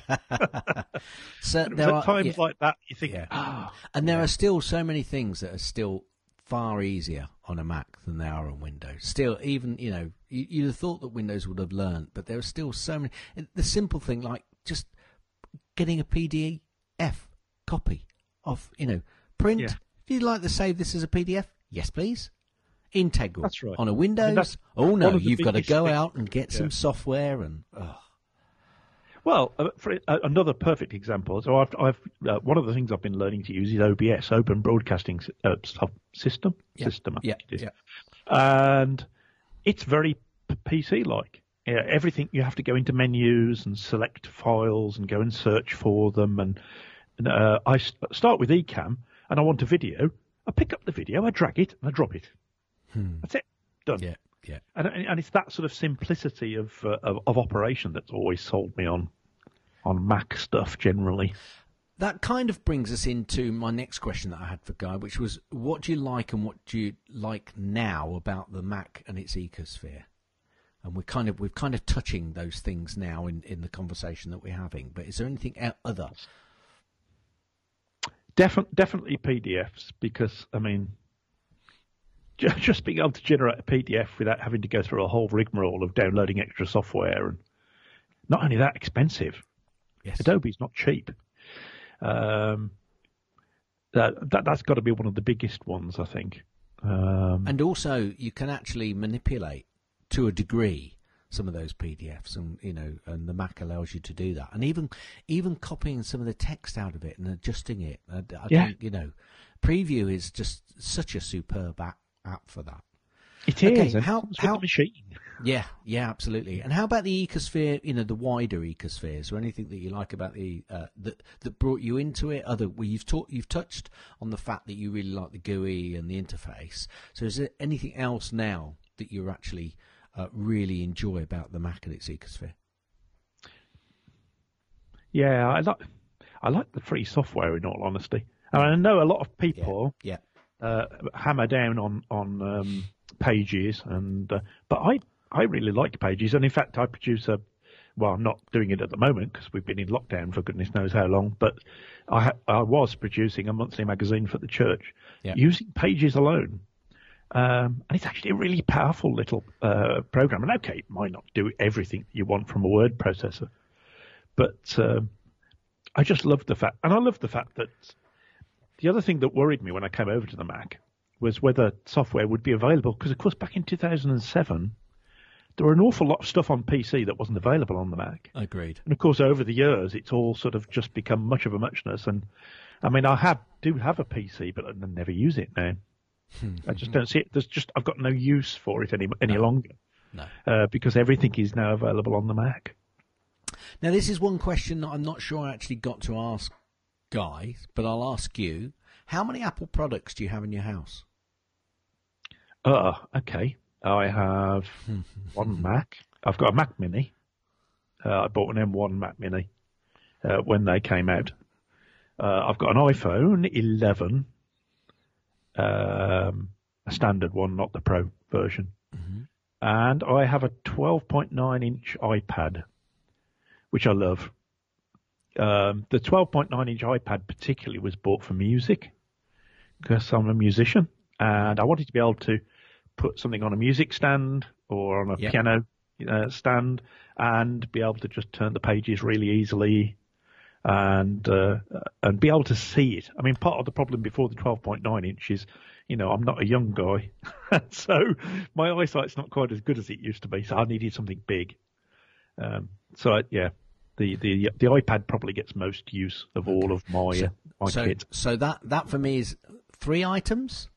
So there are times yeah. like that you think, Yeah. "Ah, And there are still so many things that are still far easier on a Mac than they are on Windows. Still, even you know, you, you'd have thought that Windows would have learned, but there are still so many. The simple thing, like just getting a PDF copy of, you know, print. Yeah. If you'd like to save this as a PDF, yes, please. Integral That's right. on a mean, Windows. that's oh no, one of the you've got to go things- out and get some software and. Oh. Well, uh, for uh, another perfect example, so I've, I've uh, one of the things I've been learning to use is OBS, Open Broadcasting uh, System. Yeah, System, yeah, think it is. yeah. And it's very PC like. Yeah, everything you have to go into menus and select files and go and search for them. And, and uh, I start with Ecamm and I want a video. I pick up the video, I drag it, and I drop it. That's it. Done. Hmm. Yeah, yeah. And, and it's that sort of simplicity of, uh, of of operation that's always sold me on on Mac stuff generally. That kind of brings us into my next question that I had for Guy, which was what do you like and what do you like now about the Mac and its ecosphere? And we're kind of we're kind of touching those things now in, in the conversation that we're having. But is there anything other? Definitely, definitely PDFs because I mean, just being able to generate a PDF without having to go through a whole rigmarole of downloading extra software and not only that expensive. Yes. Adobe's not cheap. Um, that, that that's got to be one of the biggest ones, I think. Um, And also, you can actually manipulate to a degree some of those PDFs, and you know, and the Mac allows you to do that, and even even copying some of the text out of it and adjusting it. I, I Yeah. think you know, Preview is just such a superb app, app for that. it is. okay, how- how- machine? Yeah, yeah, absolutely. And how about the ecosphere? You know, the wider ecospheres, or anything that you like about the uh, that that brought you into it? Other, well, you've taught, you've touched on the fact that you really like the GUI and the interface. So, is there anything else now that you actually uh, really enjoy about the Mac and its ecosphere? Yeah, I like I like the free software. In all honesty, and I know a lot of people Yeah, uh, hammer down on on um, pages, and uh, but I I really like pages, and in fact I produce a well I'm not doing it at the moment because we've been in lockdown for goodness knows how long, but I ha- I was producing a monthly magazine for the church Yeah. using pages alone. Um, and it's actually a really powerful little uh, program. And okay, it might not do everything you want from a word processor, but um, I just love the fact, and I love the fact that the other thing that worried me when I came over to the Mac was whether software would be available. Because of course, back in 2007, there were an awful lot of stuff on PC that wasn't available on the Mac. agreed. And of course, over the years, it's all sort of just become much of a muchness. And I mean, I have do have a PC, but I never use it now. I just don't see it. There's just I've got no use for it any any longer No. uh, because everything is now available on the Mac. Now, this is one question that I'm not sure I actually got to ask Guy, but I'll ask you: How many Apple products do you have in your house? Uh, okay. I have one Mac. I've got a Mac Mini. Uh, I bought an M1 Mac Mini uh, when they came out. Uh, I've got an iPhone 11, um, a standard one, not the Pro version, and I have a 12.9 inch iPad, which I love. Um, the 12.9 inch iPad particularly was bought for music because I'm a musician and I wanted to be able to put something on a music stand or on a Yep. piano uh, stand and be able to just turn the pages really easily and uh, and be able to see it. I mean, part of the problem before the 12.9 inch is, you know, I'm not a young guy, so my eyesight's not quite as good as it used to be. So I needed something big. Um, so I, yeah, the, the the iPad probably gets most use of all of my So, uh, my so, kit. so that that for me is three items.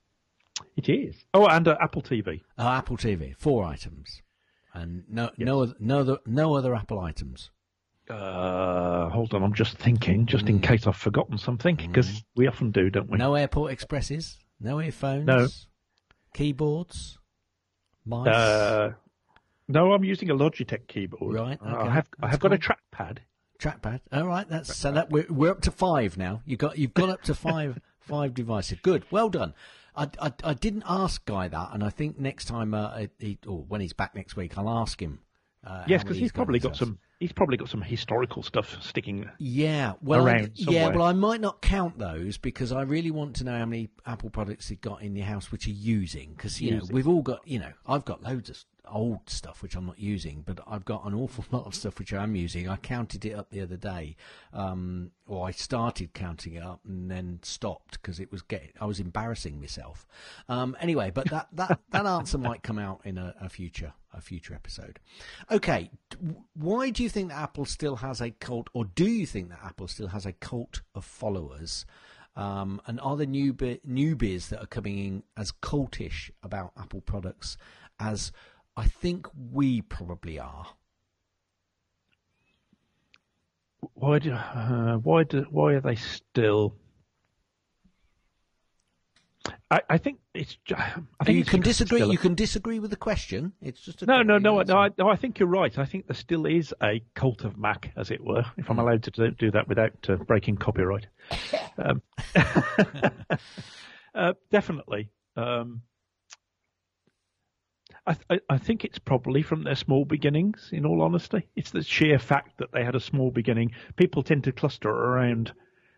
It is. Oh, and uh, Apple TV. Oh, Apple TV, four items, and no no other, no other no other Apple items. Uh, hold on, I'm just thinking, just in case I've forgotten something, because we often do, don't we? No Airport Expresses, no earphones, No. keyboards, mice. No, I'm using a Logitech keyboard. Right, okay, I have. I have got a trackpad. trackpad. All right, that's so that we're, we're up to five now. You got you've got up to five five devices. Good, well done. I, I, I didn't ask Guy that, and I think next time, uh, he, or when he's back next week, I'll ask him. Uh, Yes, because many he's probably got some. He's probably got some historical stuff sticking. Yeah, well, I- yeah, well, I might not count those because I really want to know how many Apple products you've got in your house which you're using. Because you know we've all got, you know, I've got loads of old stuff which I'm not using, but I've got an awful lot of stuff which I'm using. I counted it up the other day, um, or I started counting it up and then stopped because it was getting, I was embarrassing myself. Um, anyway, but that that that answer might come out in a, a future a future episode. Okay, why do you think that Apple still has a cult, or do you think that Apple still has a cult of followers? Um, and are there newbie, newbies that are coming in as cultish about Apple products as I think we probably are? Why do? Uh, why do? Why are they still? I, I think it's. I think you it's can disagree. a- You can disagree with the question. It's just a No, no, no, no. I, no, I think you're right. I think there still is a cult of Mac, as it were, if Hmm. I'm allowed to do, do that without uh, breaking copyright. Um, uh, definitely. Um, I, I think it's probably from their small beginnings. In all honesty, it's the sheer fact that they had a small beginning. People tend to cluster around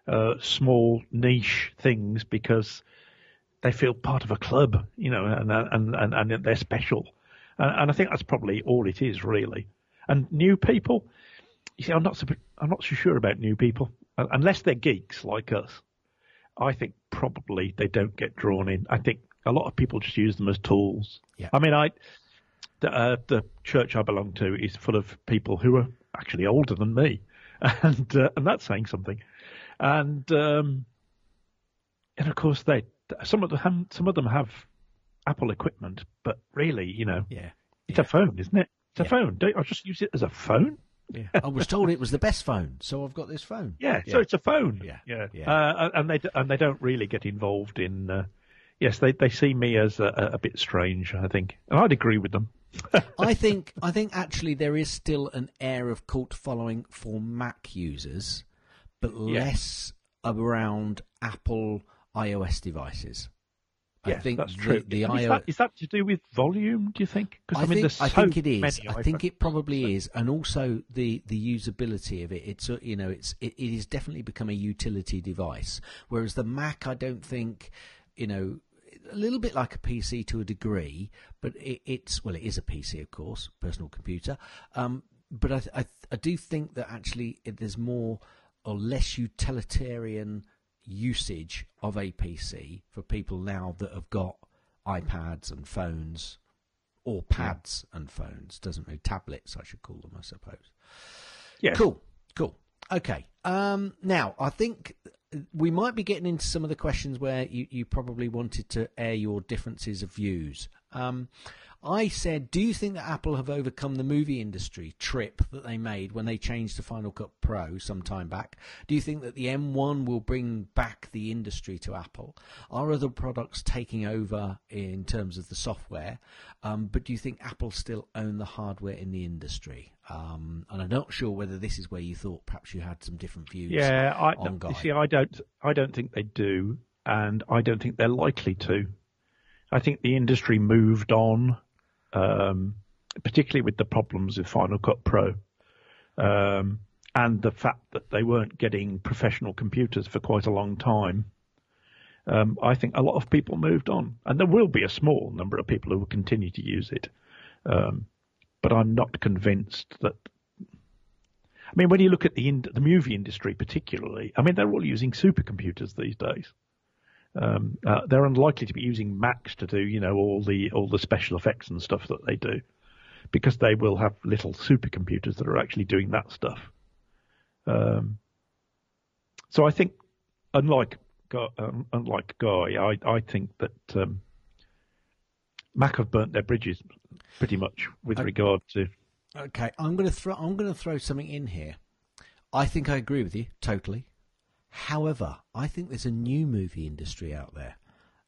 uh, small niche things because they feel part of a club, you know, and and and, and they're special. And, and I think that's probably all it is, really. And new people, you see, I'm not so I'm not so sure about new people unless they're geeks like us. I think probably they don't get drawn in. I think a lot of people just use them as tools. Yeah. I mean, I the, uh, the church I belong to is full of people who are actually older than me, and uh, and that's saying something. And um, and of course they some of them some of them have Apple equipment, but really, you know, Yeah. it's a phone, isn't it? It's a phone. Don't I just use it as a phone? Yeah. I was told it was the best phone, so I've got this phone. Yeah, so it's a phone. Yeah, yeah. yeah. Uh, and they and they don't really get involved in. Uh, yes, they they see me as a, a bit strange. I think, and I'd agree with them. I think I think actually there is still an air of cult following for Mac users, but Yeah. less around Apple iOS devices. I think that's true. the is, iOS. that, is that to do with volume? Do you think? Because I, mean, think, there's I so think it is. I think it probably is, and also the the usability of it. It's a- you know, it's it, it has definitely become a utility device. Whereas the Mac, I don't think, you know, a little bit like a PC to a degree, but it, it's well, it is a PC, of course, personal computer. Um, but I, I I do think that actually it, there's more or less utilitarian usage of a PC for people now that have got iPads and phones or pads and phones. Doesn't really tablets, I should call them, I suppose. Yeah. Cool, cool. Okay. Um, now I think we might be getting into some of the questions where you, you probably wanted to air your differences of views. Um, I said, do you think that Apple have overcome the movie industry trip that they made when they changed to Final Cut Pro some time back? Do you think that the M1 will bring back the industry to Apple? Are other products taking over in terms of the software? Um, but do you think Apple still own the hardware in the industry? Um, and I'm not sure whether this is where you thought perhaps you had some different views. Yeah, I on Guy. see. I don't. I don't think they do, and I don't think they're likely to. I think the industry moved on, um, particularly with the problems with Final Cut Pro, um, and the fact that they weren't getting professional computers for quite a long time. Um, I think a lot of people moved on, and there will be a small number of people who will continue to use it. Um, but I'm not convinced that I mean, when you look at the in, the movie industry, particularly, I mean, they're all using supercomputers these days. Um, uh, they're unlikely to be using Macs to do, you know, all the all the special effects and stuff that they do, because they will have little supercomputers that are actually doing that stuff. Um, so I think, unlike um, unlike Guy, I I think that um, Mac have burnt their bridges pretty much with I- regard to Okay, I'm going to throw. I'm going to throw something in here. I think I agree with you totally. However, I think there's a new movie industry out there,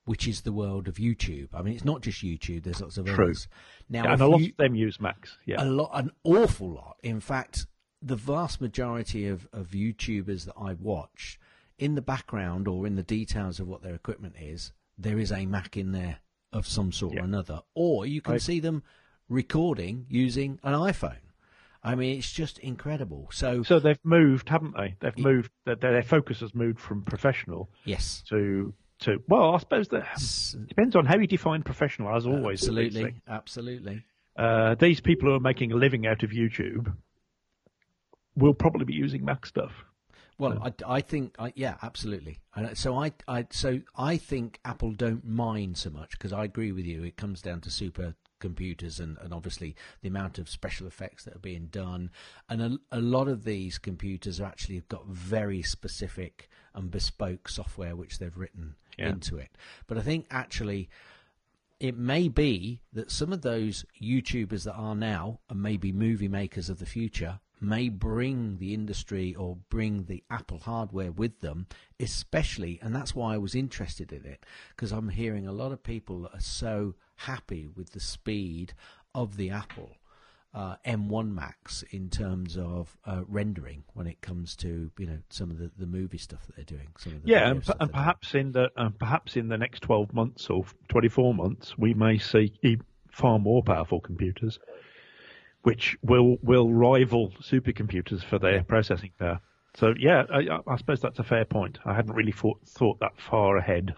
which is the world of YouTube. I mean, it's not just YouTube. There's lots of True. others. Now, and a lot you- of them use Macs. Yeah. a lot, an awful lot. In fact, the vast majority of, of YouTubers that I watch, in the background or in the details of what their equipment is, there is a Mac in there of some sort Yeah. or another. Or you can I- see them recording using an iPhone. I mean, it's just incredible. So, So they've moved, haven't they? They've moved. Their, their focus has moved from professional yes, to to. Well, I suppose that depends on how you define professional. As always, absolutely, absolutely. Uh, these people who are making a living out of YouTube will probably be using Mac stuff. Well, I, I think, I, yeah, absolutely. Uh, so I, I, so I think Apple don't mind so much because I agree with you. It comes down to super computers and, and obviously the amount of special effects that are being done. And a, a lot of these computers are actually have got very specific and bespoke software which they've written Yeah. into it. But I think actually it may be that some of those YouTubers that are now and maybe movie makers of the future may bring the industry or bring the Apple hardware with them, especially, and that's why I was interested in it, because I'm hearing a lot of people that are so happy with the speed of the Apple uh, M1 Macs in terms of uh, rendering when it comes to you know some of the, the movie stuff that they're doing. The Yeah, and, stuff and they're doing. perhaps in the uh, perhaps in the next twelve months or twenty four months, we may see e- far more powerful computers, which will will rival supercomputers for their processing power. So yeah, I, I suppose that's a fair point. I hadn't really thought thought that far ahead.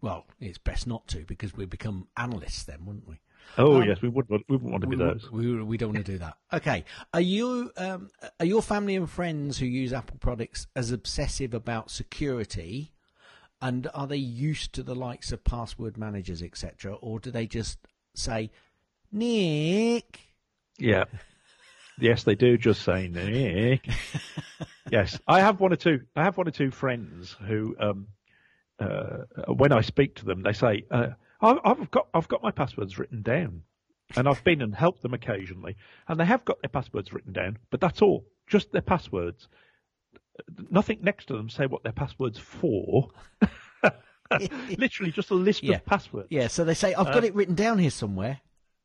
Well, it's best not to because we become analysts then, wouldn't we? Oh Um, yes, we would we wouldn't want to be we, those. We, we don't want to do that. Okay. Are you um, are your family and friends who use Apple products as obsessive about security, and are they used to the likes of password managers, etc., or do they just say, Nick? Yeah. Yes, they do just say Nick. yes, I have one or two. I have one or two friends who, um, uh, when I speak to them, they say, uh, "I've got I've got my passwords written down," and I've been and helped them occasionally, and they have got their passwords written down, but that's all, just their passwords. Nothing next to them say what their passwords for. Literally, just a list Yeah. of passwords. Yeah. So they say, I've Uh, got it written down here somewhere.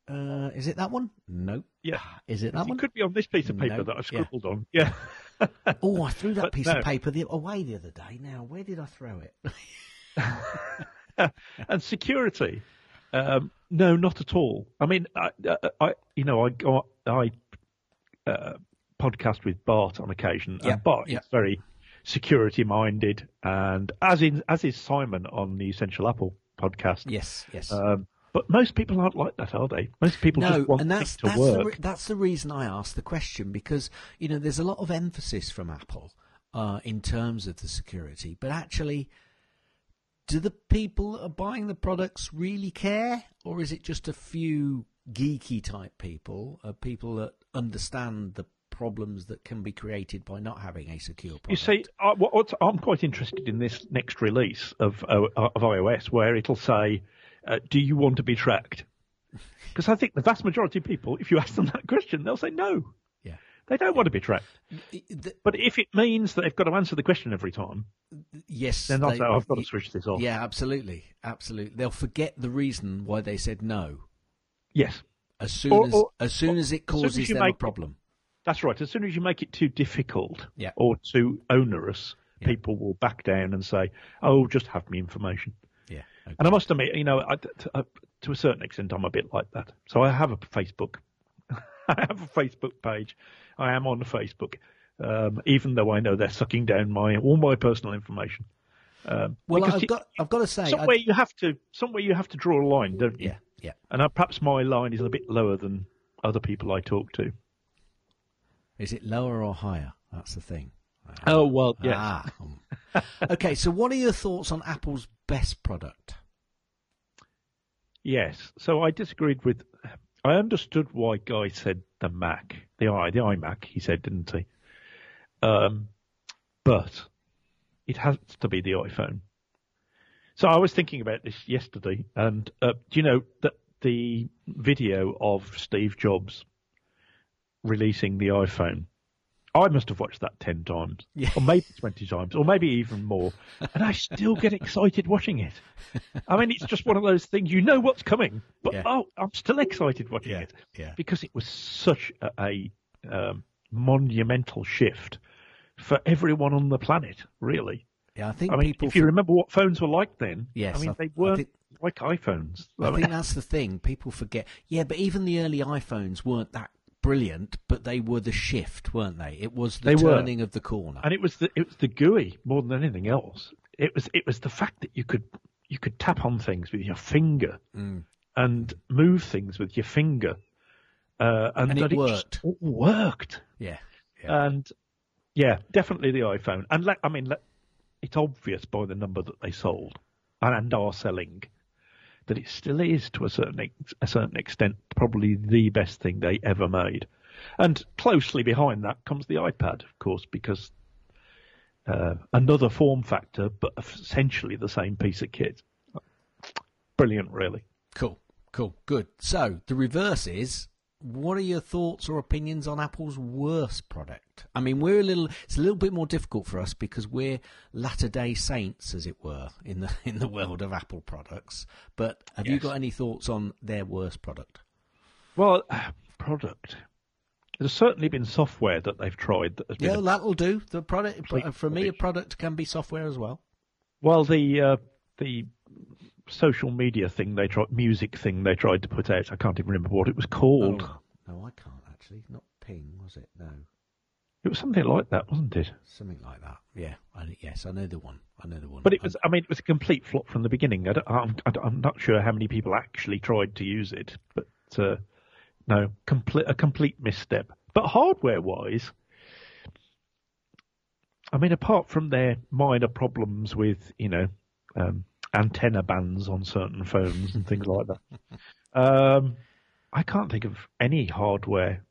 Uh, is it that one? No. Yeah. Is it that It one? It could be on this piece of paper No, that I've yeah. scribbled on. Yeah. Oh, I threw that But piece no. of paper the, away the other day. Now, where did I throw it? and security. Um, no, not at all. I mean, I, I- I you know, I got I uh, podcast with Bart on occasion, Yeah, and Bart yeah. is very security minded, and as in as is Simon on the Essential Apple podcast. yes. Yes. Um, but most people aren't like that, are they? Most people no, just want and that's to that's the, work. re- that's the reason I asked the question because you know there's a lot of emphasis from Apple uh, in terms of the security, but actually, do the people that are buying the products really care, or is it just a few geeky type people, uh, people that understand the problems that can be created by not having a secure product? You see, I, I'm quite interested in this next release of uh, of iOS, where it'll say, uh, "Do you want to be tracked?" Because I think the vast majority of people, if you ask them that question, they'll say no. yeah. They don't want to be tracked. The- But if it means that they've got to answer the question every time, yes, then they'll they- say, oh, "I've got to switch this off." Yeah, absolutely, absolutely. They'll forget the reason why they said no. Yes, As soon Or- as or- as soon as it causes as you them a problem. that's right. As soon as you make it too difficult Yeah. or too onerous, Yeah. people will back down and say, "Oh, just have me information." Yeah. Okay. And I must admit, you know, I, to, uh, to a certain extent, I'm a bit like that. So I have a Facebook. I have a Facebook page. I am on Facebook, um, even though I know they're sucking down my all my personal information. Um, Well, I've you- got I've got to say, I- somewhere you have to somewhere you have to draw a line, don't you? yeah, yeah. And uh, perhaps my line is a bit lower than other people I talk to. Is it lower or higher? That's the thing. Oh well, yes. Ah. um. okay. So, what are your thoughts on Apple's best product? Yes. So I disagreed with. I understood why Guy said the Mac, the i, the iMac. He said, didn't he? Um, but it has to be the iPhone. So I was thinking about this yesterday, and uh, do you know that the video of Steve Jobs releasing the iPhone? I must have watched that ten times, Yeah. or maybe twenty times, or maybe even more, and I still get excited watching it. I mean, it's just one of those things. You know what's coming, but Yeah. oh, I'm still excited watching Yeah, it yeah. because it was such a, a um, monumental shift for everyone on the planet. Really, Yeah, I think I mean, people. if you remember what phones were like then, Yes, I mean I- they weren't think- like iPhones. I think that's the thing. People forget. Yeah, but even the early iPhones weren't that brilliant, but they were the shift, weren't they? It was the They were. turning of the corner. and it was the it was the GUI more than anything else. It was it was the fact that you could you could tap on things with your finger Mm. and move things with your finger, uh, and, And it that just worked. all worked. Yeah. yeah. And yeah, definitely the iPhone. And let, I mean, let, it's obvious by the number that they sold and, and are selling that it still is to a certain a certain extent probably the best thing they ever made. And closely behind that comes the iPad, of course, because uh, another form factor, but essentially the same piece of kit. Brilliant, really. Cool, cool, good. So the reverse is, what are your thoughts or opinions on Apple's worst product? I mean, we're a little. It's a little bit more difficult for us because we're latter day saints, as it were, in the in the world of Apple products. But have you got any thoughts on their worst product? Well, product. There's certainly been software that they've tried that has been Yeah, a that'll do. The product for me, a product can be software as well. Well, the uh, the social media thing they tried, music thing they tried to put out. I can't even remember what it was called. Oh, no, I can't actually. Not Ping, was it? No, It was something like that, wasn't it? something like that. Yeah. I, yes, I know the one. I know the one. But it was, I mean, it was a complete flop from the beginning. I I'm, I'm not sure how many people actually tried to use it, but uh, no, complete a complete misstep. But hardware-wise, I mean, apart from their minor problems with, you know, um, antenna bands on certain phones and things like that, um, I can't think of any hardware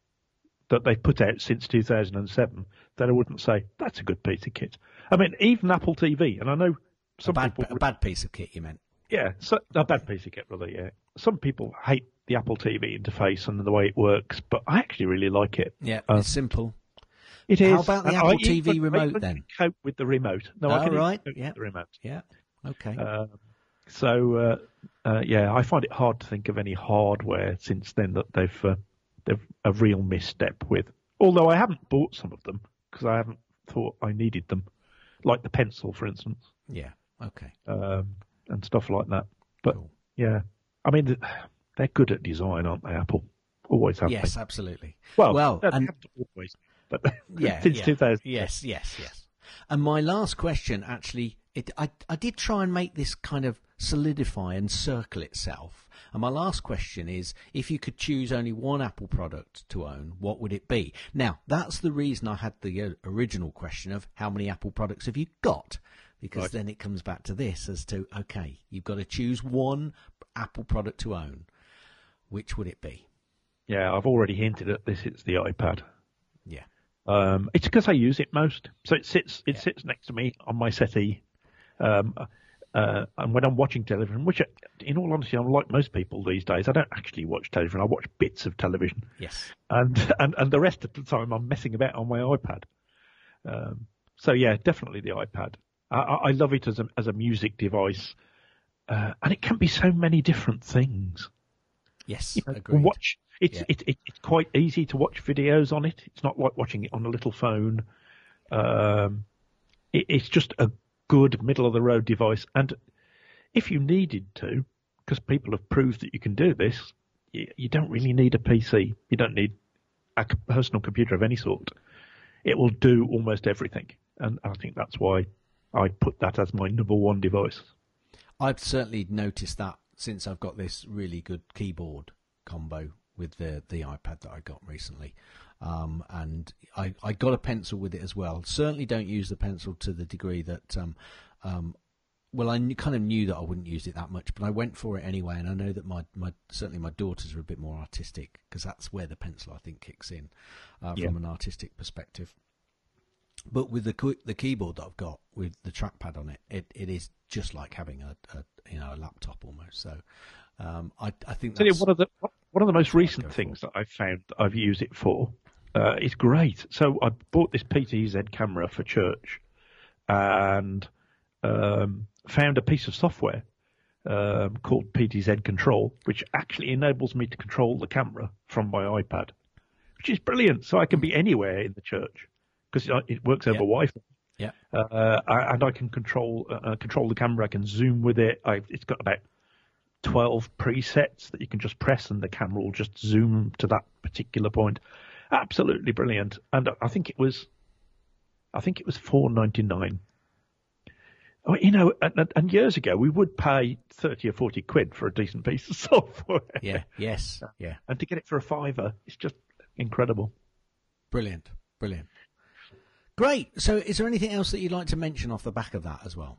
that they've put out since 2007 that I wouldn't say that's a good piece of kit. I mean, even Apple TV, and I know a some bad, people, a bad piece of kit, you meant? yeah, so, a bad piece of kit, rather. Yeah, some people hate the Apple TV interface and the way it works, but I actually really like it. Yeah, Uh, it's simple. It is. How about the and Apple I TV even- I remote even then? can Cope with the remote. No, I Oh, can even right, cope with yeah. the remote. Yeah. Okay. Um, so uh, uh, yeah, I find it hard to think of any hardware since then that they've uh, they've a real misstep with. Although I haven't bought some of them because I haven't thought I needed them, like the pencil, for instance, yeah. Okay. um, and stuff like that. But Cool. yeah, I mean they're good at design, aren't they? Apple always have. Yes, been. absolutely. Well, well, and always, but yeah, since yeah. 2000. Yes, yes, yes. And my last question, actually, it, I, I did try and make this kind of solidify and circle itself. And my last question is, if you could choose only one Apple product to own, what would it be? Now, that's the reason I had the uh, original question of how many Apple products have you got? Because Right. then it comes back to this as to, okay, you've got to choose one Apple product to own. Which would it be? Yeah, I've already hinted at this. It's the iPad. Yeah. Um, it's because I use it most. So it sits it sits next to me on my settee. Um, uh, and when I'm watching television, which, in all honesty, I'm like most people these days. I don't actually watch television. I watch bits of television, Yes. and and and the rest of the time I'm messing about on my iPad. Um, so yeah, definitely the iPad. I, I love it as a as a music device, uh, and it can be so many different things. Yes. You know, Agreed. watch it's Yeah. it, it, it's quite easy to watch videos on it. It's not like watching it on a little phone. Um, it, it's just a good middle of the road device, and if you needed to, because people have proved that you can do this, you, you don't really need a PC. You don't need a personal computer of any sort. It will do almost everything, and I think that's why I put that as my number one device. I've certainly noticed that since I've got this really good keyboard combo with the the iPad that I got recently, um, and I I got a pencil with it as well. Certainly don't use the pencil to the degree that. Um, um, well, I knew, kind of knew that I wouldn't use it that much, but I went for it anyway, and I know that my, my certainly my daughters are a bit more artistic because that's where the pencil I think kicks in uh, Yeah. from an artistic perspective. But with the the keyboard that I've got with the trackpad on it, it, it is just like having a, a you know a laptop almost. So um, I I think that's one of the one of the most recent things that I've found that I've used it for uh, is great. So I bought this PTZ camera for church, and um, found a piece of software um, called PTZ Control, which actually enables me to control the camera from my iPad, which is brilliant. So I can be anywhere in the church because it works over Yeah. Wi-Fi. yeah Uh, and I can control uh, uh, control the camera. I can zoom with it. I, it's got about twelve presets that you can just press, and the camera will just zoom to that particular point. Absolutely brilliant. And I think it was, I think it was four ninety nine. Oh, you know, and, and- and years ago we would pay thirty or forty quid for a decent piece of software. yeah yes yeah And to get it for a fiver, it's just incredible. brilliant brilliant great. So is there anything else that you'd like to mention off the back of that as well?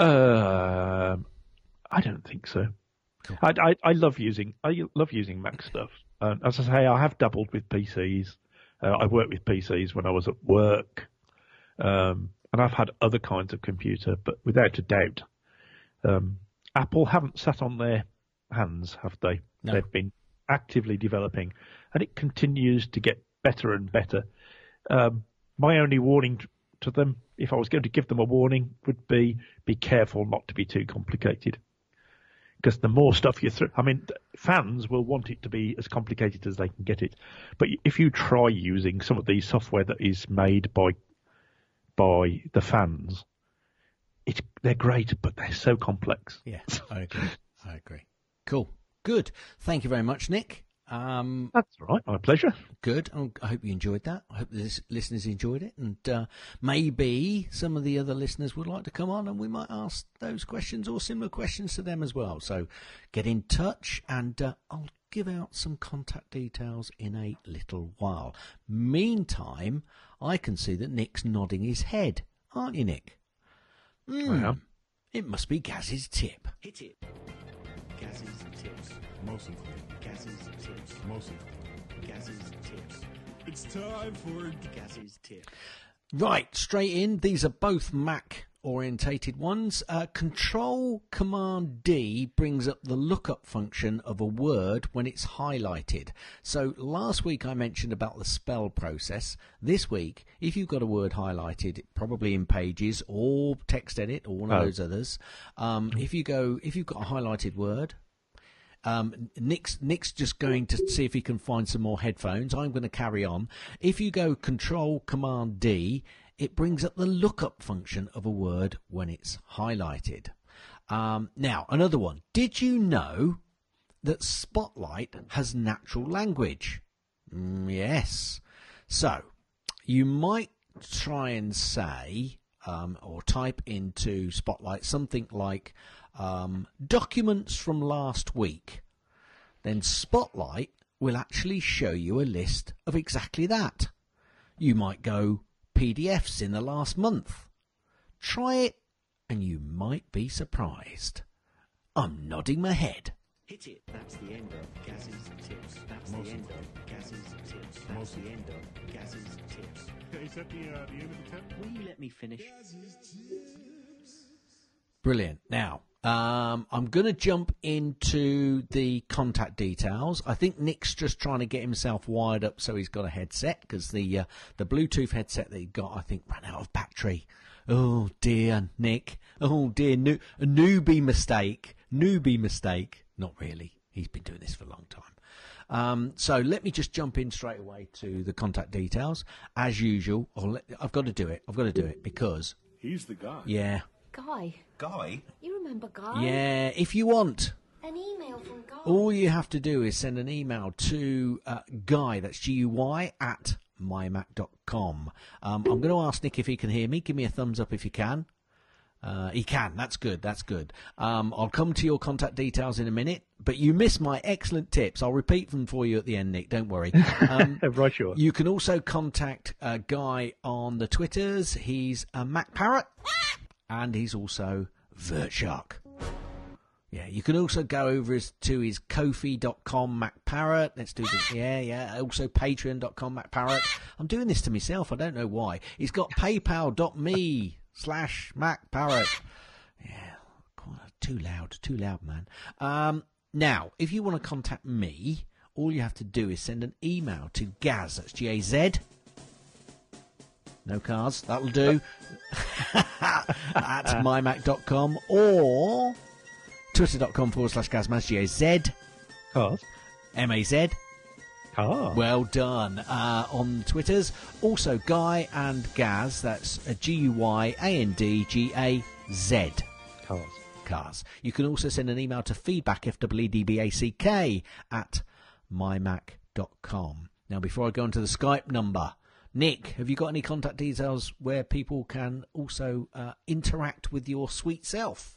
Um, I don't think so. Cool. I, I I love using I love using Mac stuff. Um, as I say, I have dabbled with PCs. Uh, I worked with PCs when I was at work, um, and I've had other kinds of computer. But without a doubt, um, Apple haven't sat on their hands, have they? No. They've been actively developing, and it continues to get better and better. Um, my only warning to them, if I was going to give them a warning, would be be careful not to be too complicated. Because the more stuff you throw, I mean, fans will want it to be as complicated as they can get it. But if you try using some of the software that is made by by the fans, it's they're great, but they're so complex. Yeah, I agree. I agree. Cool. Good. Thank you very much, Nick. Um, That's all right. My pleasure. good. Oh, I hope you enjoyed that. I hope the listeners enjoyed it, and uh, maybe some of the other listeners would like to come on, and we might ask those questions or similar questions to them as well. So get in touch, and uh, I'll give out some contact details in a little while. Meantime, I can see that Nick's nodding his head, aren't you, Nick? I am. It must be Gaz's tip. Hit it. Gaz's tips. Mostly. Gaz's tips. Mostly. Gaz's tips. It's time for Gaz's tip. Right, straight in. These are both Mac orientated ones. Uh, Control Command D brings up the lookup function of a word when it's highlighted. So last week I mentioned about the spell process. This week, if you've got a word highlighted, probably in Pages or Text Edit or one of Oh. those others, um, if you go, if you've got a highlighted word, um, Nick's Nick's just going to see if he can find some more headphones. I'm going to carry on. If you go Control Command D, it brings up the lookup function of a word when it's highlighted. Um, now, another one. Did you know that Spotlight has natural language? Mm, yes. So, you might try and say um, or type into Spotlight something like um, documents from last week. Then Spotlight will actually show you a list of exactly that. You might go PDFs in the last month. Try it and you might be surprised. I'm nodding my head. Hit it. That's the end of Gaz's tips. That's the end of Gaz's tips. That's the end of Gaz's tips. Is that the, uh, the end of the tip? Will you let me finish? Brilliant. Now, um, I'm going to jump into the contact details. I think Nick's just trying to get himself wired up so he's got a headset because the uh, the Bluetooth headset that he got, I think, ran out of battery. Oh dear, Nick. Oh dear, new, a newbie mistake. Newbie mistake. Not really. He's been doing this for a long time. Um, so let me just jump in straight away to the contact details. As usual, I'll let, I've got to do it. I've got to do it because, He's the guy. yeah, Guy. Guy? You remember Guy? yeah, if you want, An email from Guy. all you have to do is send an email to uh, Guy, that's G U Y, at mymac.com. Um, I'm going to ask Nick if he can hear me. Give me a thumbs up if you can. Uh, he can. That's good. That's good. Um, I'll come to your contact details in a minute, but you missed my excellent tips. I'll repeat them for you at the end, Nick. Don't worry. Um, right, sure. you can also contact uh, Guy on the Twitters. He's a Mac Parrot, and he's also VertShark. Yeah, you can also go over to his Kofi.com MacParrot. Let's do this. Yeah, yeah. Also Patreon.com MacParrot. I'm doing this to myself. I don't know why. He's got PayPal.me slash MacParrot. Yeah, too loud, too loud, man. Um, now, if you want to contact me, all you have to do is send an email to Gaz. That's G A Z. No cars, that'll do. at mymac.com or twitter.com forward slash Gazmaz, G A Z Cars. M A Z. Car. Well done. Uh, on Twitters, also Guy and Gaz, that's uh, G U Y A N D G A Z. Cars. Cars. You can also send an email to feedback, F-W-E-D-B-A-C-K, at mymac.com. Now, before I go into the Skype number, Nick, have you got any contact details where people can also uh, interact with your sweet self?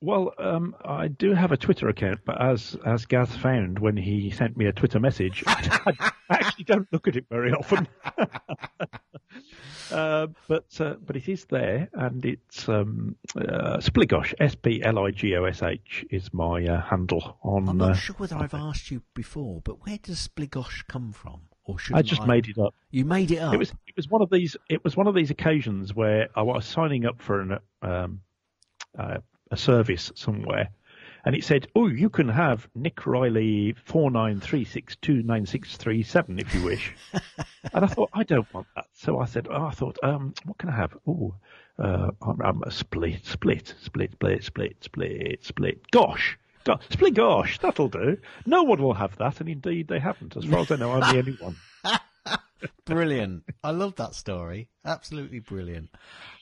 Well, um, I do have a Twitter account, but as as Gaz found when he sent me a Twitter message, I actually don't look at it very often. uh, but uh, but it is there, and it's um, uh, Spligosh, S P L I G O S H, is my uh, handle on. I'm not uh, sure whether I've asked you before, but where does Spligosh come from? Or should I just made it up. You made it up. It was it was one of these it was one of these occasions where I was signing up for an um, uh, a service somewhere, and it said, "Oh, you can have Nick Riley four nine three six two nine six three seven if you wish." and I thought I don't want that, so I said, "Oh, I thought, um, what can I have? Oh, uh, I'm, I'm a split, split, split, split, split, split, split. Gosh." Go- Split gosh, that'll do. No one will have that, and indeed they haven't. As far as I know, I'm the only one. brilliant. I love that story. Absolutely brilliant.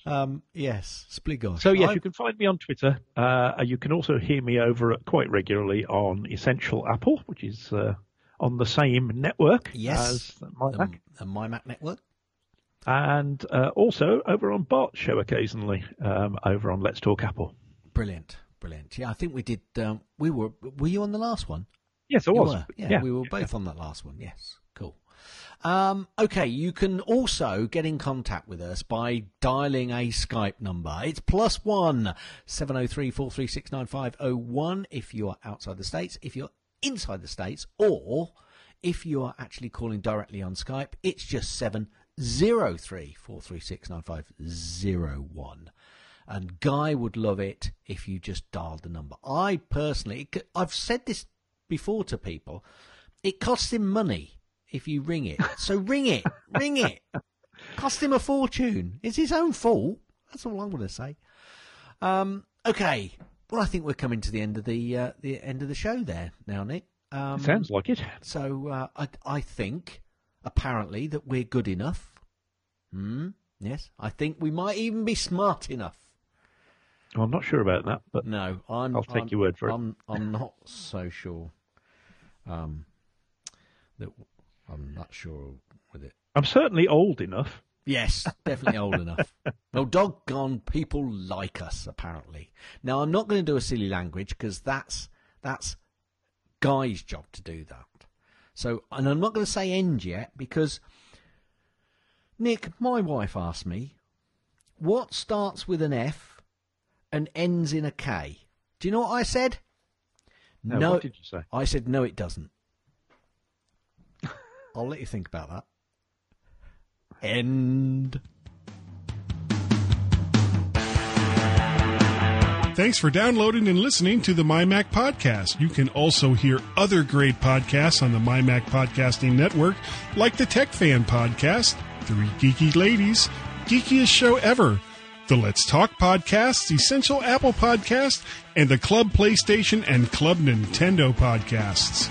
Um, yes, Spligosh. So yes, I- you can find me on Twitter. Uh, you can also hear me over at, quite regularly on Essential Apple, which is uh, on the same network Yes. as my the, Mac, the My Mac Network. and uh, also over on Bart's show occasionally um, over on Let's Talk Apple. Brilliant, brilliant. Yeah, I think we did. Um, we were. Were you on the last one? Yes, I was. were. Yeah, we were both on that last one. Yes, cool. Um, okay, you can also get in contact with us by dialing a Skype number. It's plus one seven zero three four three six nine five zero one if you are outside the states. If you're inside the states, or if you are actually calling directly on Skype, it's just seven zero three four three six nine five zero one. And Guy would love it if you just dialed the number. I personally, I've said this before to people, it costs him money if you ring it. So ring it, ring it. Cost him a fortune. It's his own fault. That's all I'm going to say. Um, okay. Well, I think we're coming to the end of the uh, the end of the show there now, Nick. Um, Sounds like it. so uh, I I think apparently that we're good enough. Hmm. Yes, I think we might even be smart enough. Well, I'm not sure about that, but No, I'm. I'll take I'm- your word for it. I'm, I'm not so sure. Um, that I'm not sure with it. I'm certainly old enough. Yes, definitely old enough. Well, doggone people like us apparently. Now I'm not going to do a silly language because that's that's Guy's job to do that. So, and I'm not going to say end yet because Nick, my wife asked me, what starts with an F and ends in a K? Do you know what I said? No, what did you say? I said no, it doesn't. I'll let you think about that. End. Thanks for downloading and listening to the MyMac Podcast. You can also hear other great podcasts on the MyMac Podcasting Network, like the Tech Fan Podcast, Three Geeky Ladies, Geekiest Show Ever, the Let's Talk Podcast, Essential Apple Podcast, and the Club PlayStation and Club Nintendo Podcasts.